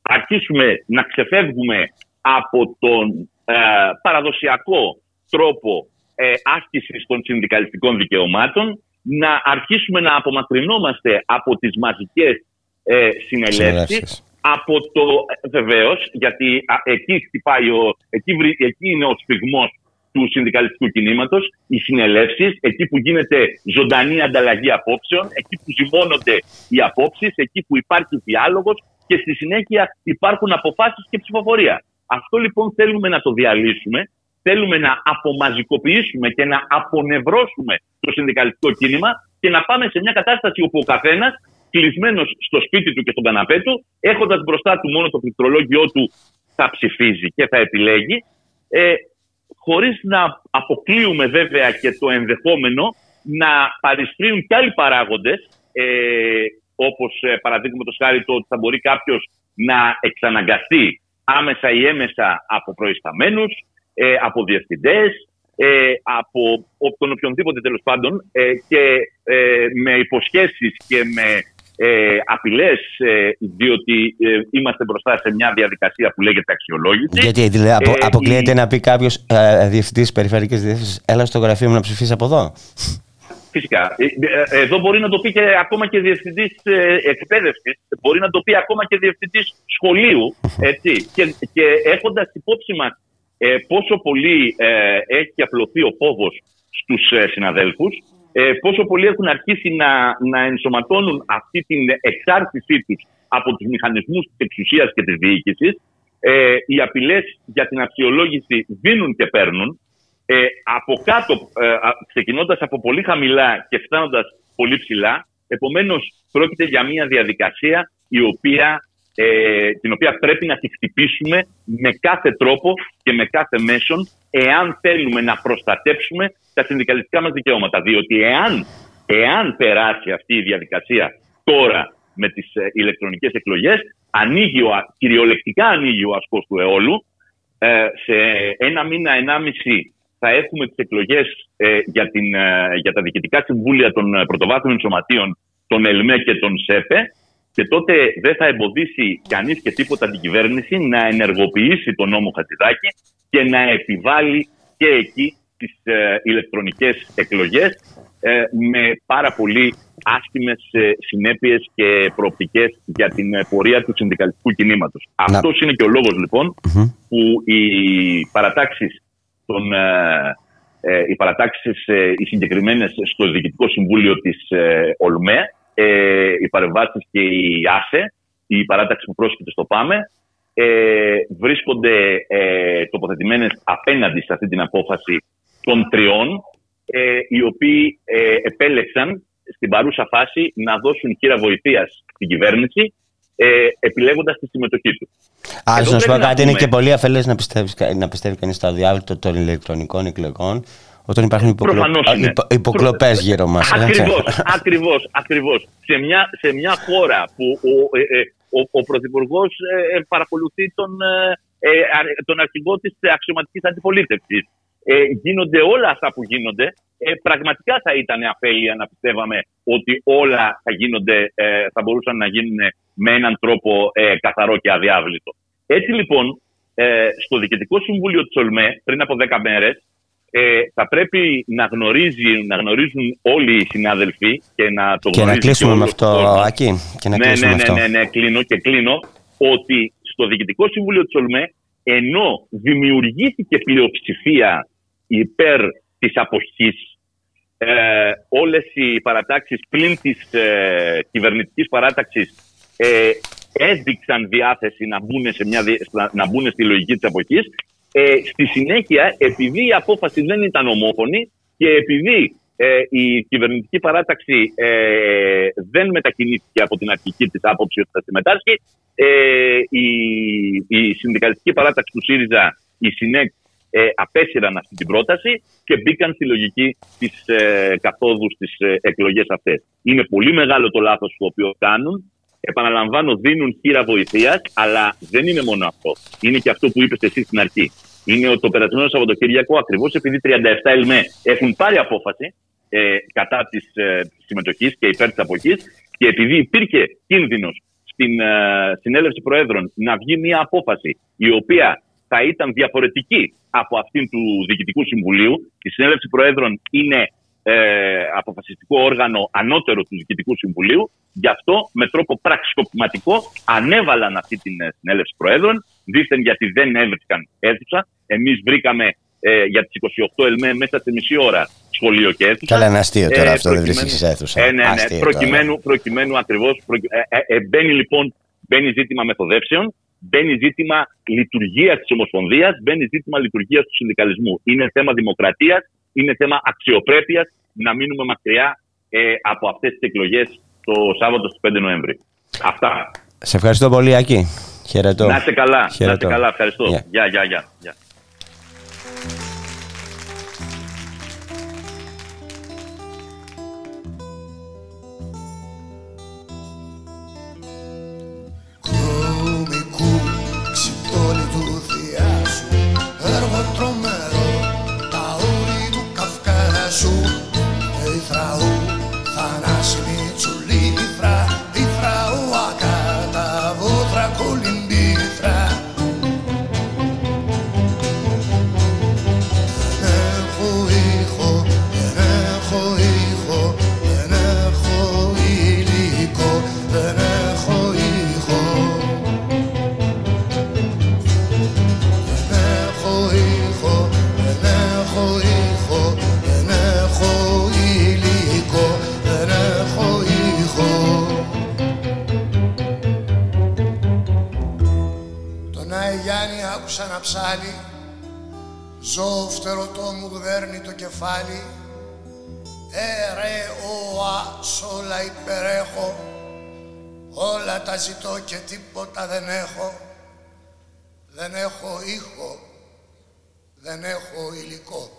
αρχίσουμε να ξεφεύγουμε από τον ε, παραδοσιακό τρόπο ε, άσκησης των συνδικαλιστικών δικαιωμάτων, να αρχίσουμε να απομακρυνόμαστε από τις μαζικές ε, συνελεύσεις, από το βεβαίως, γιατί εκεί, χτυπάει ο, εκεί, εκεί είναι ο σφιγμός του συνδικαλιστικού κινήματος, οι συνελεύσεις, εκεί που γίνεται ζωντανή ανταλλαγή απόψεων, εκεί που ζυμώνονται οι απόψεις, εκεί που υπάρχει διάλογος και στη συνέχεια υπάρχουν αποφάσεις και ψηφοφορία. Αυτό λοιπόν θέλουμε να το διαλύσουμε. Θέλουμε να απομαζικοποιήσουμε και να απονευρώσουμε το συνδικαλιστικό κίνημα και να πάμε σε μια κατάσταση όπου ο καθένας κλεισμένος στο σπίτι του και στον καναπέ του, έχοντας μπροστά του μόνο το πληκτρολόγιο του, θα ψηφίζει και θα επιλέγει. Ε, χωρίς να αποκλείουμε βέβαια και το ενδεχόμενο να παρισφρίουν και άλλοι παράγοντες, ε, όπως ε, παραδείγματος χάρη το ότι θα μπορεί κάποιος να εξαναγκαστεί άμεσα ή έμεσα από προϊσταμένους, ε, από διευθυντές, ε, από τον οποιονδήποτε τέλος πάντων ε, και ε, με υποσχέσεις και με ε, απειλές, ε, διότι ε, είμαστε μπροστά σε μια διαδικασία που λέγεται αξιολόγηση. Γιατί δηλαδή, απο, ε, αποκλείεται η... να πει κάποιος ε, διευθυντής περιφερειακής διεύθυνση, έλα στο γραφείο μου να ψηφίσεις από εδώ. Φυσικά. Ε, ε, εδώ μπορεί να το πει και ακόμα και διευθυντής εκπαίδευσης, μπορεί να το πει ακόμα και διευθυντής σχολείου. Έτσι. και, και έχοντας υπόψη μας πόσο πολύ έχει απλωθεί ο φόβος στους συναδέλφους, ε, πόσο πολλοί έχουν αρχίσει να, να ενσωματώνουν αυτή την εξάρτησή τους από τους μηχανισμούς της εξουσία και της διοίκησης. Ε, οι απειλές για την αξιολόγηση δίνουν και παίρνουν. Ε, από κάτω, ε, ξεκινώντας από πολύ χαμηλά και φτάνοντας πολύ ψηλά. Επομένως, πρόκειται για μια διαδικασία η οποία ε, την οποία πρέπει να τη χτυπήσουμε με κάθε τρόπο και με κάθε μέσον εάν θέλουμε να προστατεύσουμε τα συνδικαλιστικά μας δικαιώματα. Διότι εάν, εάν περάσει αυτή η διαδικασία τώρα με τις ε, ηλεκτρονικές εκλογές, ανοίγει ο, κυριολεκτικά ανοίγει ο ασκός του αιώλου. Ε, σε ένα μήνα, ενάμιση θα έχουμε τις εκλογές ε, για, την, ε, για τα διοικητικά συμβούλια των πρωτοβάθμιων σωματείων, των ΕΛΜΕ και των ΣΕΠΕ και τότε δεν θα εμποδίσει κανείς και τίποτα την κυβέρνηση να ενεργοποιήσει τον νόμο Χατζηδάκη και να επιβάλλει και εκεί τις ε, ηλεκτρονικές εκλογές ε, με πάρα πολύ άσχημες ε, συνέπειες και προοπτικές για την ε, πορεία του συνδικαλιστικού κινήματος. Να. Αυτός είναι και ο λόγος λοιπόν που οι παρατάξεις, των, ε, οι, παρατάξεις οι συγκεκριμένες στο Διοικητικό Συμβούλιο της ΟΛΜΕ ε, οι παρεμβάσεις και η ΆΣΕ, η παράταξη που πρόσκειται στο ΠΑΜΕ, ε, βρίσκονται ε, τοποθετημένες απέναντι σε αυτή την απόφαση των τριών, ε, οι οποίοι ε, επέλεξαν στην παρούσα φάση να δώσουν χείρα βοηθείας στην κυβέρνηση ε, επιλέγοντας τη συμμετοχή τους. Άρα, να σου πω κάτι, είναι και πολύ αφελές να πιστεύεις, να πιστεύει κανείς στο αδιάβλητο των ηλεκτρονικών εκλογών όταν υπάρχουν υποκλο... υποκλοπές γύρω μας. Ακριβώς, ακριβώς. Σε μια, σε μια χώρα που ο, ε, ε ο, ο Πρωθυπουργός ε, ε, παρακολουθεί τον, ε, τον αρχηγό της αξιωματικής αντιπολίτευσης. Γίνονται όλα αυτά που γίνονται. πραγματικά θα ήταν αφέλεια να πιστεύαμε ότι όλα θα, γίνονται, θα μπορούσαν να γίνουν με έναν τρόπο καθαρό και αδιάβλητο. Έτσι λοιπόν, στο Διοικητικό Συμβούλιο της ΟΛΜΕ πριν από 10 μέρες ε, θα πρέπει να, γνωρίζει, να γνωρίζουν όλοι οι συνάδελφοι και να το και να κλείσουμε με αυτό, Άκη. Και να ναι, κλείσουμε ναι, ναι, αυτό. ναι, ναι, κλείνω και κλείνω ότι στο Διοικητικό Συμβούλιο της ΟΛΜΕ ενώ δημιουργήθηκε πλειοψηφία υπέρ της αποχής ε, όλες οι παρατάξεις πλην της ε, κυβερνητικής παράταξης ε, έδειξαν διάθεση να μπουν, σε μια, να μπουν στη λογική της αποχής. Ε, στη συνέχεια, επειδή η απόφαση δεν ήταν ομόφωνη και επειδή ε, η κυβερνητική παράταξη ε, δεν μετακινήθηκε από την αρχική της άποψη ότι θα συμμετάσχει, ε, η, η συνδικαλιστική παράταξη του ΣΥΡΙΖΑ, η ΣΥΝΕΚ ε, απέσυραν αυτή την πρόταση και μπήκαν στη λογική της ε, καθόδους στι ε, εκλογές αυτές. Είναι πολύ μεγάλο το λάθος το οποίο κάνουν. Επαναλαμβάνω, δίνουν χείρα βοηθείας, αλλά δεν είναι μόνο αυτό. Είναι και αυτό που είπες εσύ στην αρχή. Είναι ότι το περασμένο Σαββατοκύριακο, ακριβώς επειδή 37 ΕΛΜΕ έχουν πάρει απόφαση ε, κατά της ε, συμμετοχής και υπέρ της αποχής, και επειδή υπήρχε κίνδυνος στην ε, συνέλευση Προέδρων να βγει μια απόφαση η οποία θα ήταν διαφορετική από αυτήν του Διοικητικού Συμβουλίου. Η συνέλευση Προέδρων είναι ε, αποφασιστικό όργανο ανώτερο του Διοικητικού Συμβουλίου. Γι' αυτό με τρόπο πραξικοπηματικό ανέβαλαν αυτή την ε, συνέλευση Προέδρων, δίθεν γιατί δεν έβρισκαν αίθουσα. Εμείς βρήκαμε ε, για τις 28 ΕΛΜΕ μέσα σε μισή ώρα σχολείο και αίθουσα. Καλά, είναι αστείο τώρα ε, αυτό, δεν βρίσκεις αίθουσα. Ε, ναι, ναι, προκειμένου, προκειμένου ακριβώ. Ε, ε, μπαίνει λοιπόν μπαίνει ζήτημα μεθοδεύσεων, μπαίνει ζήτημα λειτουργίας της Ομοσπονδίας, μπαίνει ζήτημα λειτουργίας του συνδικαλισμού. Είναι θέμα δημοκρατίας, είναι θέμα αξιοπρέπειας να μείνουμε μακριά ε, από αυτές τις εκλογές το Σάββατο στις 5 Νοέμβρη. Αυτά. Σε ευχαριστώ πολύ, Άκη. Χαιρετώ. Να είστε καλά. Χαιρετώ. Να είστε καλά. Ευχαριστώ. Γεια, γεια, γεια. Ψάλι. Ζω φτερωτό μου γδέρνει το κεφάλι. Ε ρε ο σ' όλα υπερέχω. Όλα τα ζητώ και τίποτα δεν έχω. Δεν έχω ήχο Δεν έχω υλικό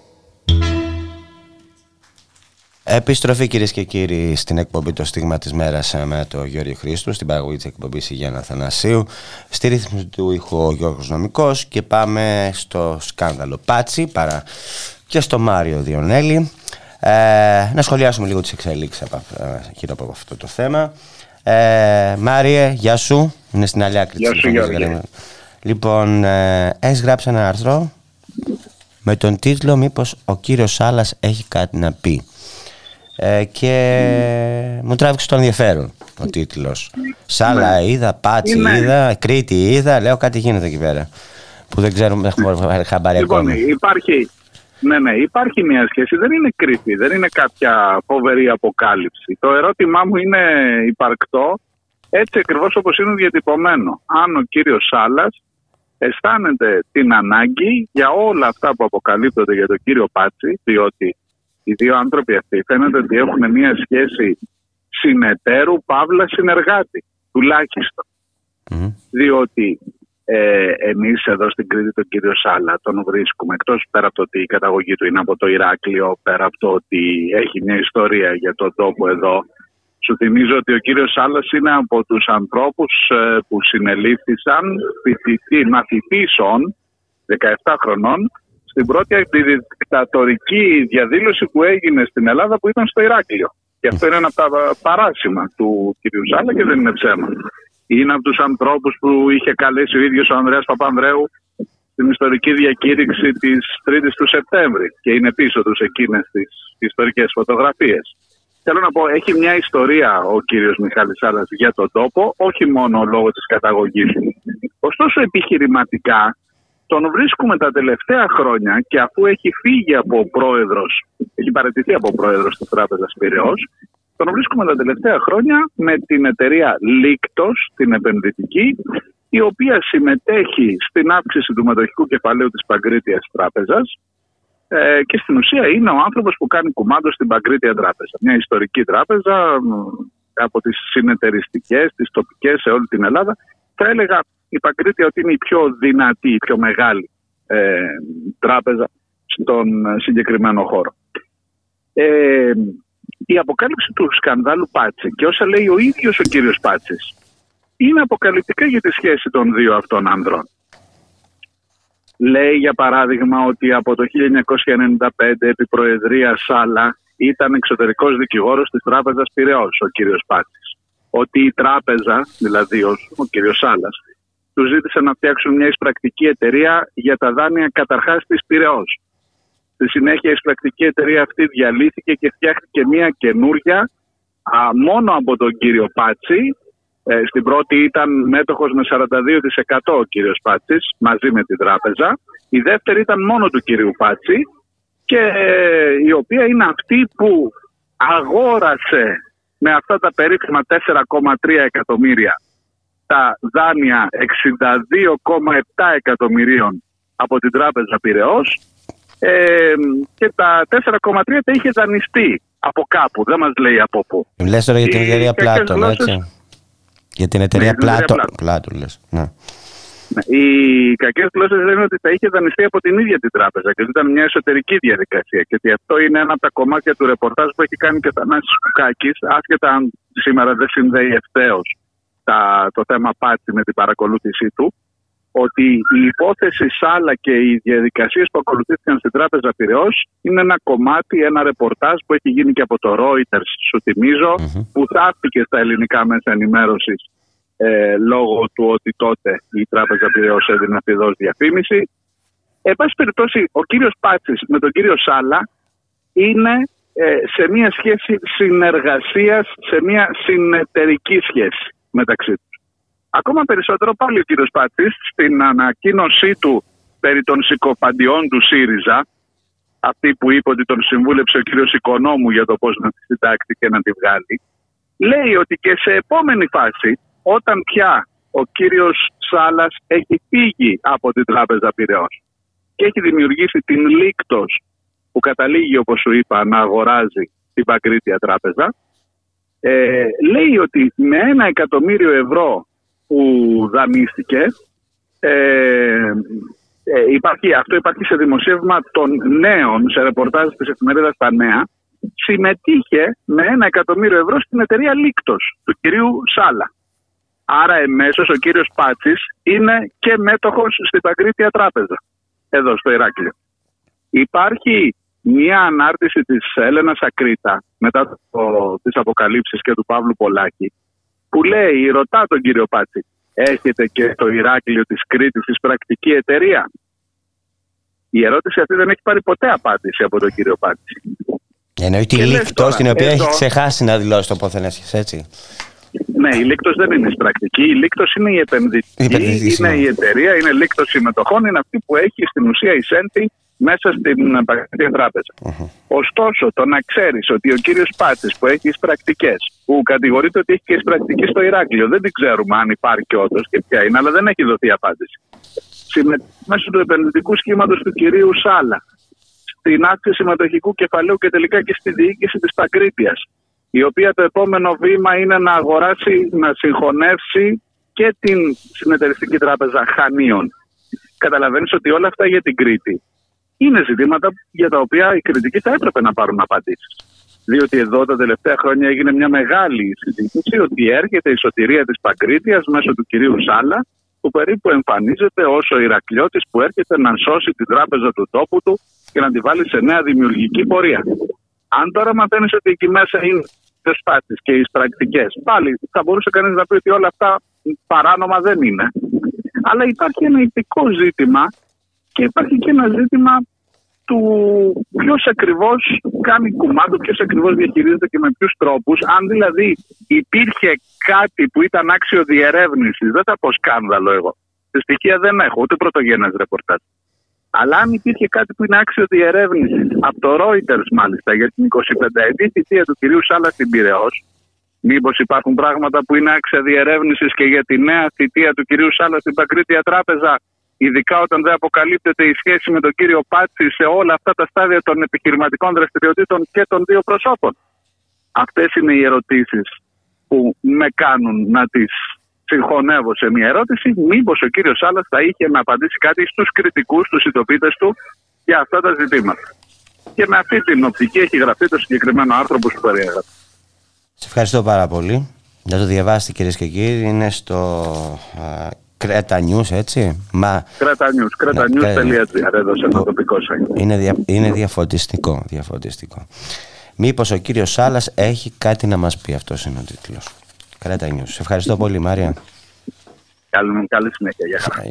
Επιστροφή κυρίες και κύριοι στην εκπομπή Το Στίγμα της Μέρας με τον Γιώργο Χρήστου, στην παραγωγή της εκπομπής Υγεία Αθανασίου, στη ρύθμιση του ήχου ο Γιώργος Νομικός και πάμε στο σκάνδαλο Πάτσι παρά και στο Μάριο Διονέλη. Ε, να σχολιάσουμε λίγο τις εξελίξεις ε, γύρω από αυτό το θέμα. Ε, Μάριε, γεια σου. Είναι στην άλλη άκρη Γεια σου, Γιώργο. Λοιπόν, ε, έχεις γράψει ένα άρθρο με τον τίτλο «Μήπως ο κύριος Σάλας έχει κάτι να πει». Ε, και μου τράβηξε το ενδιαφέρον ο τίτλος. Σάλα ναι. είδα, Πάτσι είδα, Κρήτη είδα, λέω κάτι γίνεται εκεί πέρα. Που δεν ξέρουμε, έχουμε χαμπάρι λοιπόν, ακόμη. Υπάρχει, ναι, ναι, υπάρχει μια σχέση. Δεν είναι Κρήτη, δεν είναι κάποια φοβερή αποκάλυψη. Το ερώτημά μου είναι υπαρκτό, έτσι ακριβώς όπως είναι διατυπωμένο. Αν ο κύριος Σάλας αισθάνεται την ανάγκη για όλα αυτά που αποκαλύπτονται για τον κύριο Πάτσι, διότι οι δύο άνθρωποι αυτοί φαίνεται ότι έχουν μια σχέση συνεταίρου, παύλα, συνεργάτη, τουλάχιστον. Διότι ε, εμείς εδώ στην Κρήτη τον κύριο Σάλα τον βρίσκουμε εκτός πέρα από το ότι η καταγωγή του είναι από το Ηράκλειο, πέρα από το ότι έχει μια ιστορία για τον τόπο εδώ. Σου θυμίζω ότι ο κύριος Σάλας είναι από τους ανθρώπους ε, που συνελήφθησαν φοιτητή, μαθητήσεων 17 χρονών στην πρώτη δικτατορική διαδήλωση που έγινε στην Ελλάδα που ήταν στο Ηράκλειο. Και αυτό είναι ένα από τα παράσημα του κ. Ζάλα και δεν είναι ψέμα. Είναι από τους ανθρώπους που είχε καλέσει ο ίδιος ο Ανδρέας Παπανδρέου στην ιστορική διακήρυξη της 3η του Σεπτέμβρη και είναι πίσω τους εκείνες τις ιστορικές φωτογραφίες. Θέλω να πω, έχει μια ιστορία ο κύριος Μιχάλης Σάλας για τον τόπο, όχι μόνο λόγω της καταγωγής του. Ωστόσο επιχειρηματικά τον βρίσκουμε τα τελευταία χρόνια και αφού έχει φύγει από πρόεδρος, έχει παραιτηθεί από πρόεδρος της Τράπεζας Πυραιός, τον βρίσκουμε τα τελευταία χρόνια με την εταιρεία Λίκτος, την επενδυτική, η οποία συμμετέχει στην αύξηση του μετοχικού κεφαλαίου της Παγκρίτιας Τράπεζας ε, και στην ουσία είναι ο άνθρωπος που κάνει κουμάντο στην Παγκρίτια Τράπεζα. Μια ιστορική τράπεζα από τις συνεταιριστικές, τις τοπικές σε όλη την Ελλάδα. Θα έλεγα η Παγκρίτια ότι είναι η πιο δυνατή, η πιο μεγάλη ε, τράπεζα στον συγκεκριμένο χώρο. Ε, η αποκάλυψη του σκανδάλου Πάτσι και όσα λέει ο ίδιος ο κύριος Πάτσης είναι αποκαλυπτικά για τη σχέση των δύο αυτών ανδρών. Λέει για παράδειγμα ότι από το 1995 επί Προεδρία Σάλα ήταν εξωτερικός δικηγόρος της Τράπεζας Πυραιός ο κύριος Πάτσης. Ότι η τράπεζα, δηλαδή ο, ο κύριος Σάλας, τους ζήτησε να φτιάξουν μια εισπρακτική εταιρεία για τα δάνεια καταρχάς της Πυραιός. Στη συνέχεια η εισπρακτική εταιρεία αυτή διαλύθηκε και φτιάχτηκε μια καινούρια α, μόνο από τον κύριο Πάτσι. Ε, στην πρώτη ήταν μέτοχος με 42% ο κύριος Πάτσης μαζί με την τράπεζα. Η δεύτερη ήταν μόνο του κύριου Πάτσι και ε, η οποία είναι αυτή που αγόρασε με αυτά τα περίφημα 4,3 εκατομμύρια τα δάνεια 62,7 εκατομμυρίων από την Τράπεζα Πυραιός ε, και τα 4,3 τα είχε δανειστεί από κάπου, δεν μας λέει από πού. Λες τώρα για την Οι εταιρεία κακές Πλάτων, γλώσσες- έτσι. Για την εταιρεία Ναι, την εταιρεία Πλάτων. Πλάτων. Πλάτων, λες. Ναι. Ναι, Οι κακές γλώσσες λένε ότι τα είχε δανειστεί από την ίδια την τράπεζα και ότι ήταν μια εσωτερική διαδικασία. Και ότι αυτό είναι ένα από τα κομμάτια του ρεπορτάζ που έχει κάνει και ο Θανάσης Κουκάκης, άσχετα αν σήμερα δεν συνδέει ευθέως το θέμα πάτη με την παρακολούθησή του, ότι η υπόθεση Σάλα και οι διαδικασίες που ακολουθήθηκαν στην Τράπεζα Πυραιός είναι ένα κομμάτι, ένα ρεπορτάζ που έχει γίνει και από το Reuters, σου θυμίζω, που θαύτηκε στα ελληνικά μέσα ενημέρωσης ε, λόγω του ότι τότε η Τράπεζα Πυραιός έδινε αφιδός διαφήμιση. Εν πάση περιπτώσει, ο κύριος Πάτσης με τον κύριο Σάλα είναι ε, σε μια σχέση συνεργασίας, σε μια συνεταιρική σχέση μεταξύ τους. Ακόμα περισσότερο πάλι ο κύριος Πάτσης στην ανακοίνωσή του περί των συκοπαντιών του ΣΥΡΙΖΑ, αυτή που είπε ότι τον συμβούλεψε ο κύριος Οικονόμου για το πώς να τη συντάξει και να τη βγάλει, λέει ότι και σε επόμενη φάση, όταν πια ο κύριος Σάλας έχει φύγει από την Τράπεζα Πυραιός και έχει δημιουργήσει την Λίκτος που καταλήγει όπως σου είπα να αγοράζει την Παγκρίτια Τράπεζα ε, λέει ότι με ένα εκατομμύριο ευρώ που δανείστηκε ε, ε, υπάρχει, αυτό υπάρχει σε δημοσίευμα των νέων σε ρεπορτάζ της εφημερίδας Τα Νέα συμμετείχε με ένα εκατομμύριο ευρώ στην εταιρεία Λίκτος του κυρίου Σάλα. Άρα εμέσως ο κύριος Πάτσης είναι και μέτοχος στην Παγκρίτια Τράπεζα εδώ στο Ηράκλειο. Υπάρχει μια ανάρτηση της Έλενας Ακρίτα μετά το, τις αποκαλύψεις και του Παύλου Πολάκη που λέει, ρωτά τον κύριο Πάτση, έχετε και το Ηράκλειο της Κρήτης της πρακτική εταιρεία; Η ερώτηση αυτή δεν έχει πάρει ποτέ απάντηση από τον κύριο Πάτση. Εννοεί τη Και λες λίκτο τώρα, την οποία εδώ- έχει ξεχάσει να δηλώσει το ποθενέσχες, έτσι. Ναι, η Λίκτος δεν είναι πρακτική. Η Λίκτος είναι η επενδυτική, Η επενδυτική, είναι συγγνώμη. η εταιρεία, είναι Λίκτος συμμετοχών, είναι αυτή που έχει στην ουσία εισέλθει μέσα στην Παγκόσμια Τράπεζα. Ωστόσο, το να ξέρεις ότι ο κύριος Πάτσης που έχει τι πρακτικέ, που κατηγορείται ότι έχει και τι πρακτικέ στο Ηράκλειο, δεν την ξέρουμε αν υπάρχει όντως και ποια είναι, αλλά δεν έχει δοθεί απάντηση. Συμμετέχει μέσω του επενδυτικού σχήματος του κυρίου Σάλα, στην αύξηση συμμετοχικού κεφαλαίου και τελικά και στη διοίκηση της Παγκρίτιας, η οποία το επόμενο βήμα είναι να αγοράσει, να συγχωνεύσει και την συνεταιριστική τράπεζα Χανίων. Καταλαβαίνεις ότι όλα αυτά για την Κρήτη είναι ζητήματα για τα οποία οι κριτικοί θα έπρεπε να πάρουν απαντήσεις. Διότι εδώ τα τελευταία χρόνια έγινε μια μεγάλη συζήτηση ότι έρχεται η σωτηρία της Παγκρίτιας μέσω του κυρίου Σάλα, που περίπου εμφανίζεται ως ο Ηρακλιώτη που έρχεται να σώσει την τράπεζα του τόπου του και να τη βάλει σε νέα δημιουργική πορεία. Αν τώρα μαθαίνεις ότι εκεί μέσα είναι οι σπάσει και οι πρακτικέ, πάλι θα μπορούσε κανείς να πει ότι όλα αυτά παράνομα δεν είναι. Αλλά υπάρχει ένα ηθικό ζήτημα και υπάρχει και ένα ζήτημα του ποιος ακριβώς κάνει κουμάντο, ποιος ακριβώς διαχειρίζεται και με ποιους τρόπους. Αν δηλαδή υπήρχε κάτι που ήταν άξιο διερεύνησης, δεν θα πω σκάνδαλο εγώ. Στη στοιχεία δεν έχω, ούτε πρωτογενές ρεπορτάζ. Αλλά αν υπήρχε κάτι που είναι άξιο διερεύνησης, από το Reuters μάλιστα, για την 25η θητεία του κυρίου Σάλα στην Πυραιό, μήπως υπάρχουν πράγματα που είναι άξια διερεύνησης και για τη νέα θητεία του κυρίου Σάλα στην Παγκρίτια Τράπεζα, ειδικά όταν δεν αποκαλύπτεται η σχέση με τον κύριο Πάτση σε όλα αυτά τα στάδια των επιχειρηματικών δραστηριοτήτων και των δύο προσώπων. Αυτές είναι οι ερωτήσεις που με κάνουν να τις συγχωνεύω σε μια ερώτηση, μήπως ο κύριος Σάλλας θα είχε να απαντήσει κάτι στους κριτικούς, στους συντοπίτες του για αυτά τα ζητήματα. Και με αυτή την οπτική έχει γραφτεί το συγκεκριμένο άρθρο που σου περιέγραψα. Σε ευχαριστώ πάρα πολύ. Να το διαβάσετε κυρίες και κύριοι. Είναι στο Κρέτα News, έτσι. Μα... Κρέτα News, κρέτανιούς.gr έδωσε το τοπικό site. Είναι, δια... είναι διαφωτιστικό, διαφωτιστικό. Μήπως ο κύριος Σάλας έχει κάτι να μας πει, αυτός είναι ο τίτλος. Κρέτα News. Σε ευχαριστώ πολύ Μάρια. Καλή, καλή συνέχεια. Γεια χαρά.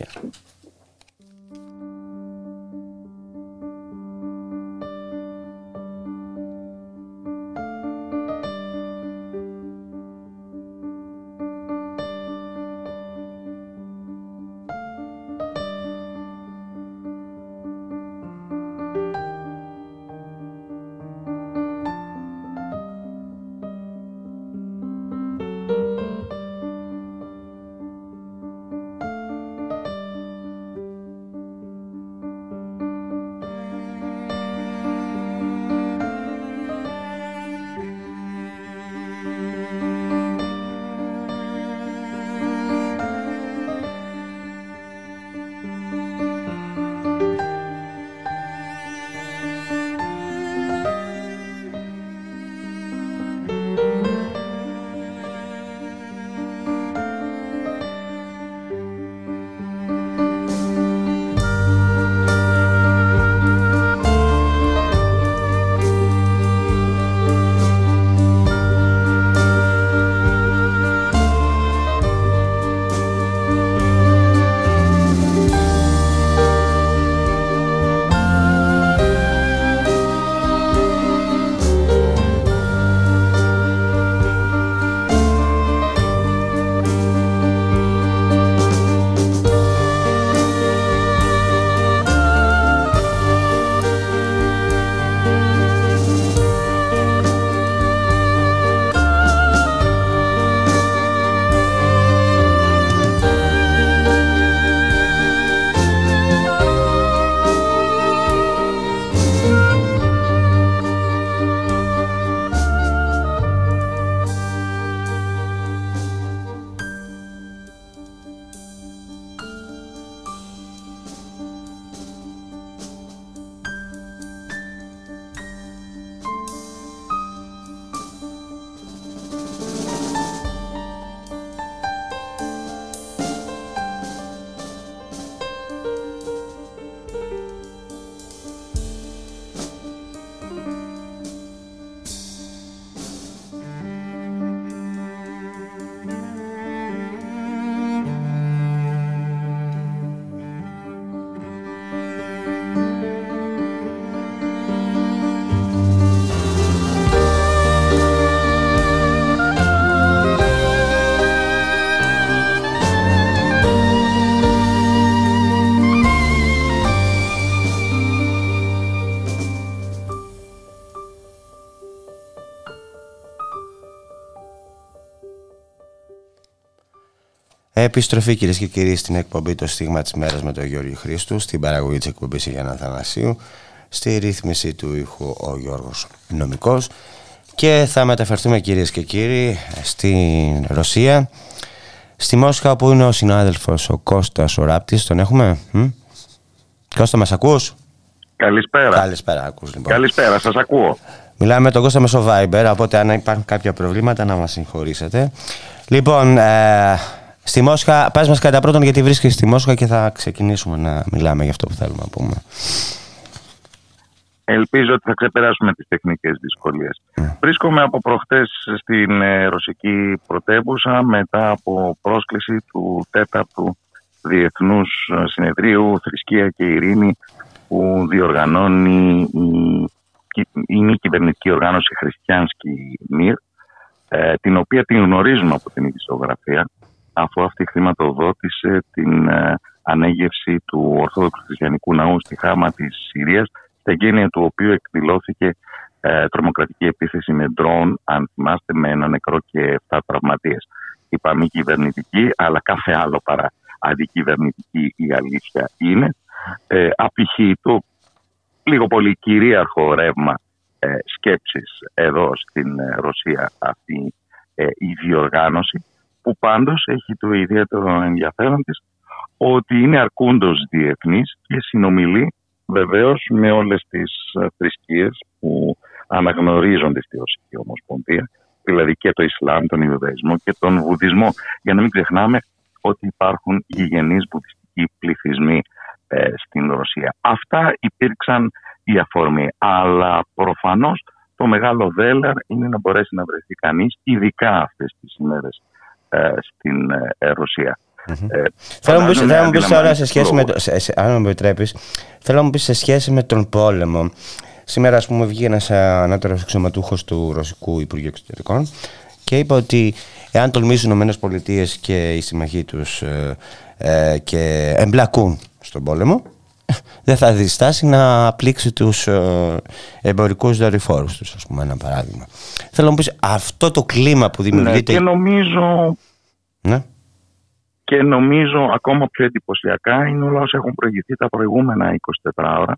Επιστροφή κυρίες και κύριοι στην εκπομπή Το Στίγμα της Μέρας με τον Γιώργο Χρήστου, στην παραγωγή της εκπομπής Γιάννα Θανασίου, στη ρύθμιση του ήχου ο Γιώργος Νομικός και θα μεταφερθούμε κυρίες και κύριοι στην Ρωσία, στη Μόσχα που είναι ο συνάδελφος ο Κώστας ο Ράπτης, τον έχουμε. Μ; Κώστα μας ακούς; Καλησπέρα. Καλησπέρα, ακούς λοιπόν. Καλησπέρα, σας ακούω. Μιλάμε με τον Κώστα μέσω Viber, οπότε αν υπάρχουν κάποια προβλήματα να μας συγχωρήσετε. Λοιπόν, ε, Στη Μόσχα, πας μας κατά πρώτον γιατί βρίσκεσαι στη Μόσχα και θα ξεκινήσουμε να μιλάμε για αυτό που θέλουμε να πούμε. Ελπίζω ότι θα ξεπεράσουμε τις τεχνικές δυσκολίες. Ναι. Βρίσκομαι από προχτές στην ε, ρωσική πρωτεύουσα μετά από πρόσκληση του τέταρτου Διεθνούς Συνεδρίου Θρησκεία και Ειρήνη που διοργανώνει η, η μη κυβερνητική οργάνωση Χριστιανσκή Μύρ ε, την οποία την γνωρίζουμε από την ειδησιογραφία αφού αυτή χρηματοδότησε την ε, ανέγευση του Ορθόδοξου Χριστιανικού Ναού στη Χάμα της Συρίας, στα γένεια του οποίου εκδηλώθηκε ε, τρομοκρατική επίθεση με ντρόν, αν θυμάστε, με ένα νεκρό και 7 τραυματίες. Είπαμε κυβερνητική, αλλά κάθε άλλο παρά αντικυβερνητική η αλήθεια είναι. Ε, απηχεί το λίγο πολύ κυρίαρχο ρεύμα ε, σκέψης εδώ στην ε, Ρωσία αυτή ε, η διοργάνωση που πάντως έχει το ιδιαίτερο ενδιαφέρον της ότι είναι αρκούντος διεθνής και συνομιλεί βεβαίως με όλες τις ε, θρησκείες που αναγνωρίζονται στη Ρωσική Ομοσπονδία, δηλαδή και το Ισλάμ, τον Ιουδαϊσμό και τον Βουδισμό. Για να μην ξεχνάμε ότι υπάρχουν γηγενείς βουδιστικοί πληθυσμοί ε, στην Ρωσία. Αυτά υπήρξαν η αφορμή, αλλά προφανώς το μεγάλο δέλαρ είναι να μπορέσει να βρεθεί κανείς, ειδικά αυτές τις ημέρες ε, στην ε, Ρωσία. Ε, θέλω να μου πεις τώρα σε σχέση με το, σε, αν μου επιτρέπεις, θέλω να μου πεις σε σχέση με τον πόλεμο. Σήμερα, ας πούμε, βγήκε ένας ανώτερος εξωματούχος του Ρωσικού Υπουργείου Εξωτερικών και είπε ότι εάν τολμήσουν οι ΗΠΑ και οι συμμαχοί τους ε, ε, και εμπλακούν στον πόλεμο, δεν θα διστάσει να πλήξει τους ε, εμπορικούς δορυφόρους τους, ας πούμε, ένα παράδειγμα. Θέλω να μου πεις, αυτό το κλίμα που δημιουργείται... Ναι, και νομίζω... Ναι. Και νομίζω ακόμα πιο εντυπωσιακά είναι όλα όσα έχουν προηγηθεί τα προηγούμενα 24 ωρα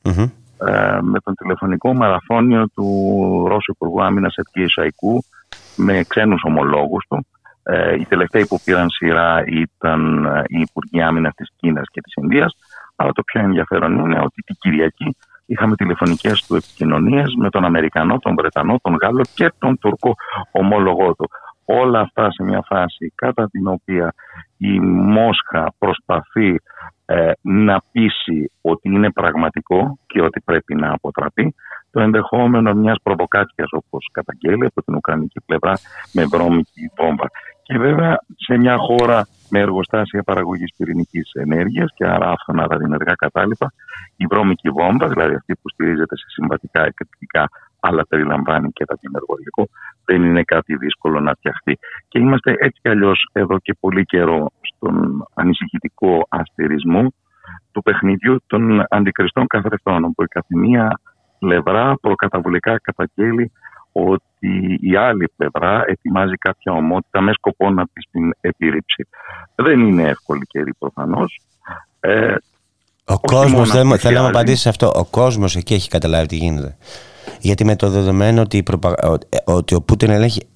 ε, με τον τηλεφωνικό μαραθώνιο του Ρώσου Υπουργού Άμυνας Ευκή Σαϊκού με ξένους ομολόγους του. Ε, οι τελευταίοι που πήραν σειρά ήταν ε, οι Υπουργοί Άμυνας της Κίνας και της Ινδίας αλλά το πιο ενδιαφέρον είναι ότι την Κυριακή είχαμε τηλεφωνικές του επικοινωνίες με τον Αμερικανό, τον Βρετανό, τον Γάλλο και τον Τουρκό ομόλογό του. Όλα αυτά σε μια φάση κατά την οποία η Μόσχα προσπαθεί ε, να πείσει ότι είναι πραγματικό και ότι πρέπει να αποτραπεί το ενδεχόμενο μιας προβοκάτιας όπως καταγγέλει από την Ουκρανική πλευρά με βρώμικη βόμβα. Και βέβαια σε μια χώρα με εργοστάσια παραγωγής πυρηνικής ενέργειας και άρα άφθονα ραδιενεργά κατάλοιπα, η βρώμικη βόμβα, δηλαδή αυτή που στηρίζεται σε συμβατικά εκρηκτικά αλλά περιλαμβάνει και τα υλικό, δεν είναι κάτι δύσκολο να φτιαχτεί. Και είμαστε έτσι κι αλλιώς εδώ και πολύ καιρό στον ανησυχητικό αστερισμό του παιχνιδιού των αντικριστών καθρεφτών, όπου η καθημεία πλευρά προκαταβολικά καταγγέλει ότι η άλλη πλευρά ετοιμάζει κάποια ομότητα με σκοπό να πει στην επίρρηψη. Δεν είναι εύκολη καιρή προφανώς. Ε, ο κόσμος, θέλω να απαντήσει σε αυτό. Ο κόσμος εκεί έχει καταλάβει τι γίνεται. Γιατί με το δεδομένο ότι, προπα... ότι ο Πούτιν ελέγχει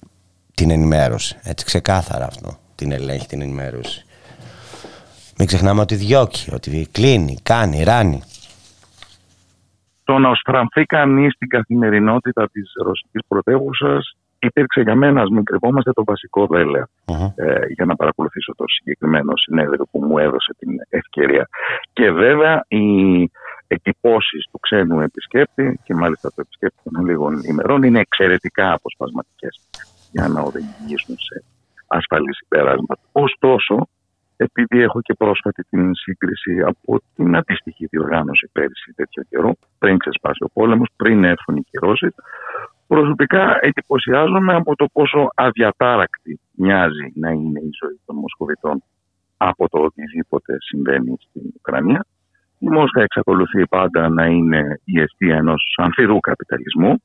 την ενημέρωση. Έτσι ξεκάθαρα αυτό. Την ελέγχει την ενημέρωση. Μην ξεχνάμε ότι διώκει, ότι κλείνει, κάνει, ράνει το να στραμφεί κανείς στην καθημερινότητα της ρωσικής πρωτεύουσας υπήρξε για μένα, ας μην κρυβόμαστε, το βασικό ε, για να παρακολουθήσω το συγκεκριμένο συνέδριο που μου έδωσε την ευκαιρία. Και βέβαια οι εκτυπώσεις του ξένου επισκέπτη, και μάλιστα το επισκέπτη των λίγων ημερών, είναι εξαιρετικά αποσπασματικές για να οδηγήσουν σε ασφαλή συμπεράσματα. Ωστόσο, επειδή έχω και πρόσφατη την σύγκριση από την αντίστοιχη διοργάνωση πέρυσι τέτοιο καιρό, πριν ξεσπάσει ο πόλεμος, πριν έρθουν οι κυρώσεις, προσωπικά εντυπωσιάζομαι από το πόσο αδιατάρακτη μοιάζει να είναι η ζωή των Μοσχοβητών από το οτιδήποτε συμβαίνει στην Ουκρανία. Η Μόσχα εξακολουθεί πάντα να είναι η αιστεία ενός ανθυρού καπιταλισμού.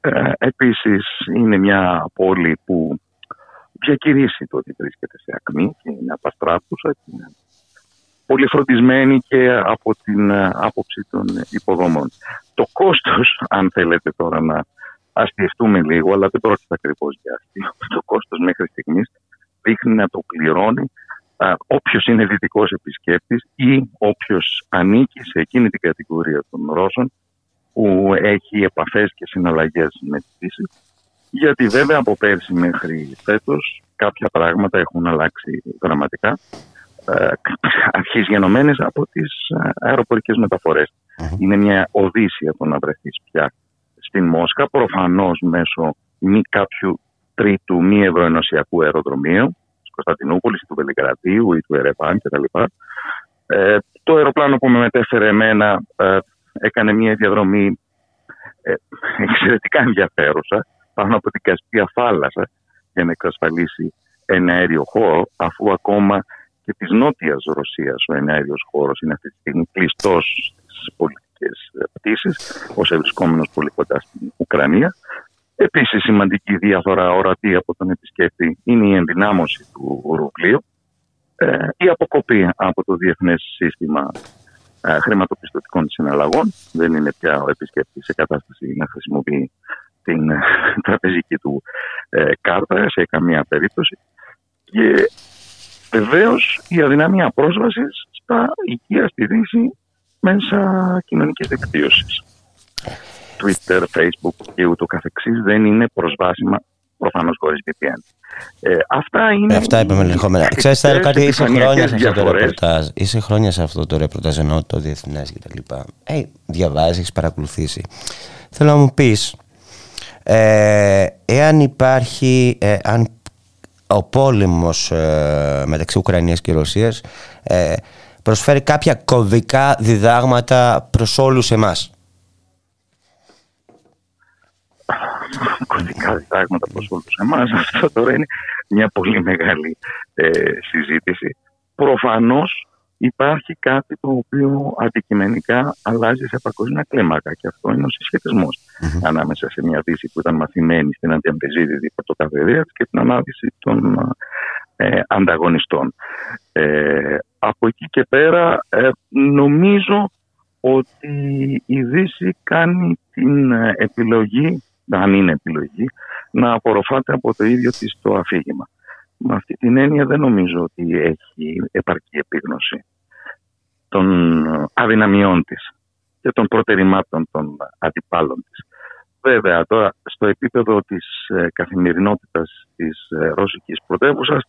Ε, επίσης είναι μια πόλη που διακηρύσει το ότι βρίσκεται σε ακμή και είναι απαστράπτουσα και είναι πολύ φροντισμένη και από την ε, άποψη των υποδομών. Το κόστος, αν θέλετε τώρα να αστιευτούμε λίγο, αλλά δεν πρόκειται ακριβώς για αστείο, το κόστος μέχρι στιγμής δείχνει να το πληρώνει όποιος είναι δυτικός επισκέπτης ή όποιος ανήκει σε εκείνη την κατηγορία των Ρώσων που έχει επαφές και συναλλαγές με τη Δύση γιατί βέβαια από πέρσι μέχρι φέτος κάποια πράγματα έχουν αλλάξει δραματικά ε, αρχής γενομένες από τις ε, αεροπορικές Είναι μια οδύσσια το να βρεθείς πια στην Μόσχα, προφανώς μέσω μη κάποιου τρίτου μη ευρωενωσιακού αεροδρομίου, της Κωνσταντινούπολης ή του Βελιγραδίου ή του Ερεπάν κτλ. Ε, το αεροπλάνο που με μετέφερε εμένα ε, έκανε μια διαδρομή ε, εξαιρετικά ενδιαφέρουσα πάνω από την Κασπία θάλασσα για να εξασφαλίσει ένα αέριο χώρο, αφού ακόμα και της νότιας Ρωσίας ο εναέριος χώρος είναι αυτή τη στιγμή κλειστός στις πολιτικές πτήσεις, ως ευρισκόμενος πολύ κοντά στην Ουκρανία. Επίσης σημαντική διαφορά ορατή από τον επισκέπτη είναι η ενδυνάμωση του ρουβλίου, ε, η αποκοπή από το διεθνές σύστημα ε, χρηματοπιστωτικών συναλλαγών. Δεν είναι πια ο επισκέπτης σε κατάσταση να χρησιμοποιεί την τραπεζική του ε, κάρτα σε καμία περίπτωση. Και βεβαίως η αδυναμία πρόσβασης στα οικεία στη Δύση μέσα κοινωνικής δικτύωσης. Twitter, Facebook και ούτω καθεξής δεν είναι προσβάσιμα προφανώς χωρίς VPN. Ε, αυτά είναι. Ε, αυτά είπαμε ελεγχόμενα. Ξέρετε, θέλω κάτι, είσαι χρόνια σε αυτό το ρεπορτάζ. Είσαι χρόνια σε αυτό το ρεπορτάζ, ενώ το διεθνές κτλ. Ε, διαβάζεις, έχει παρακολουθήσει. Θέλω να μου πεις, ε, εάν υπάρχει, ε, αν ο πόλεμος ε, μεταξύ Ουκρανίας και Ρωσίας ε, προσφέρει κάποια κωδικά διδάγματα προς όλους εμάς. Κωδικά διδάγματα προς όλους εμάς. Αυτό τώρα είναι μια πολύ μεγάλη ε, συζήτηση. Προφανώς υπάρχει κάτι το οποίο αντικειμενικά αλλάζει σε παγκόσμια κλίμακα και αυτό είναι ο συσχετισμός ανάμεσα σε μια Δύση που ήταν μαθημένη στην αντιαμπεζίδη πρωτοκαθεδρίας και την ανάδυση των ε, ανταγωνιστών. Ε, από εκεί και πέρα ε, νομίζω ότι η Δύση κάνει την επιλογή, αν είναι επιλογή, να απορροφάται από το ίδιο της το αφήγημα. Με αυτή την έννοια δεν νομίζω ότι έχει επαρκή επίγνωση των αδυναμιών της και των προτεραιμάτων των αντιπάλων της. Βέβαια, τώρα στο επίπεδο της ε, καθημερινότητας της ε, ρώσικης πρωτεύουσας,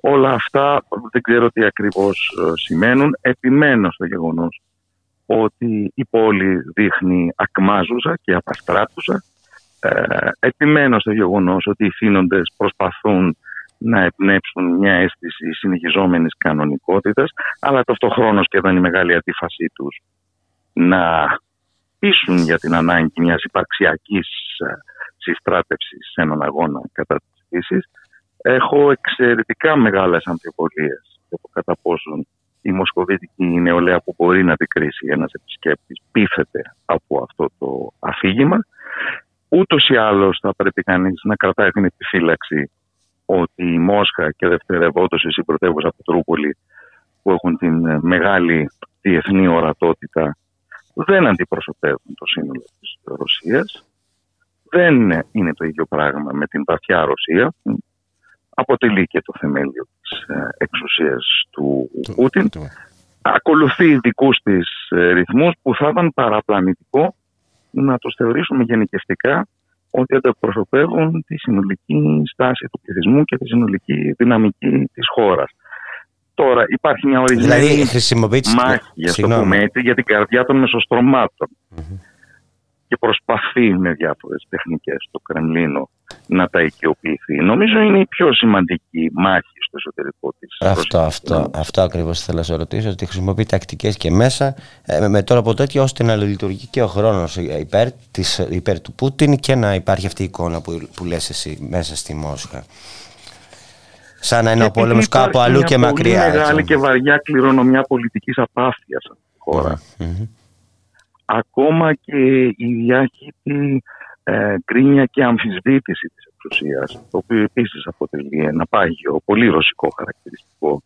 όλα αυτά δεν ξέρω τι ακριβώς ε, σημαίνουν. Επιμένω στο γεγονός ότι η πόλη δείχνει ακμάζουσα και απαστράτουσα. Ε, επιμένω στο γεγονός ότι οι φύνοντες προσπαθούν να εμπνεύσουν μια αίσθηση συνεχιζόμενης κανονικότητας, αλλά ταυτοχρόνως και ήταν η μεγάλη αντίφασή τους να πείσουν για την ανάγκη μιας υπαρξιακής ε, συστράτευσης σε έναν αγώνα κατά της φύσης. Έχω εξαιρετικά μεγάλες αμφιβολίες για το κατά πόσον η μοσχοβήτικη νεολαία που μπορεί να επικρίσει ένας επισκέπτης πείθεται από αυτό το αφήγημα. Ούτως ή άλλως θα πρέπει κανείς να κρατάει την επιφύλαξη ότι η Μόσχα και δευτερευόντως η πρωτεύουσα Πετρούπολη που έχουν την ε, μεγάλη διεθνή ορατότητα δεν αντιπροσωπεύουν το σύνολο της Ρωσίας. Δεν είναι το ίδιο πράγμα με την βαθιά Ρωσία που αποτελεί και το θεμέλιο της ε, εξουσίας του Πούτιν. Ακολουθεί δικούς της ε, ρυθμούς που θα ήταν παραπλανητικό να τους θεωρήσουμε γενικευτικά ότι αντιπροσωπεύουν τη συνολική στάση του πληθυσμού και τη συνολική δυναμική της χώρας. Τώρα υπάρχει μια ορισμένη δηλαδή, μάχη, το πούμε έτσι, για την καρδιά των μεσοστρωματων και προσπαθεί με διάφορες τεχνικές το Κρεμλίνο να τα οικειοποιηθεί. Νομίζω είναι η πιο σημαντική μάχη στο εσωτερικό της. Αυτό, αυτό, αυτό ακριβώς θέλω να σε ρωτήσω. Ότι χρησιμοποιεί τακτικές και μέσα ε, με τρόπο τέτοιο ώστε να λειτουργεί και ο χρόνος υπέρ, υπέρ του Πούτιν και να υπάρχει αυτή η εικόνα που, που λες εσύ μέσα στη Μόσχα. Σαν να είναι ο πόλεμος κάπου αλλού και μακριά. Είναι μεγάλη και βαριά κληρονομιά πολιτικής απάθειας στη χώρα. Ακόμα και η διάχυτη ε, κρίνια και αμφισβήτηση της εξουσίας, το οποίο επίσης αποτελεί ένα πάγιο, πολύ ρωσικό χαρακτηριστικό,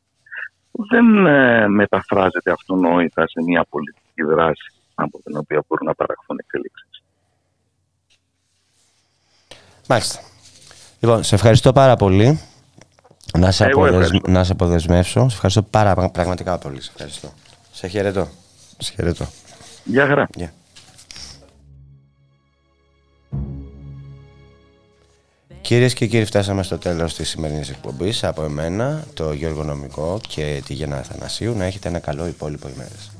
δεν ε, μεταφράζεται αυτονόητα σε μια πολιτική δράση από την οποία μπορούν να παραχθούν εξελίξεις. Μάλιστα. Λοιπόν, σε ευχαριστώ πάρα πολύ. Να σε, αποδεσ... να σε αποδεσμεύσω. Σε ευχαριστώ πάρα πραγματικά πολύ. Σε ευχαριστώ. Σε χαιρετώ. Σε χαιρετώ. Γεια χαρά. Yeah. Κυρίες και κύριοι φτάσαμε στο τέλος της σημερινής εκπομπής από εμένα, το Γιώργο Νομικό και τη Γεννά Αθανασίου να έχετε ένα καλό υπόλοιπο ημέρες.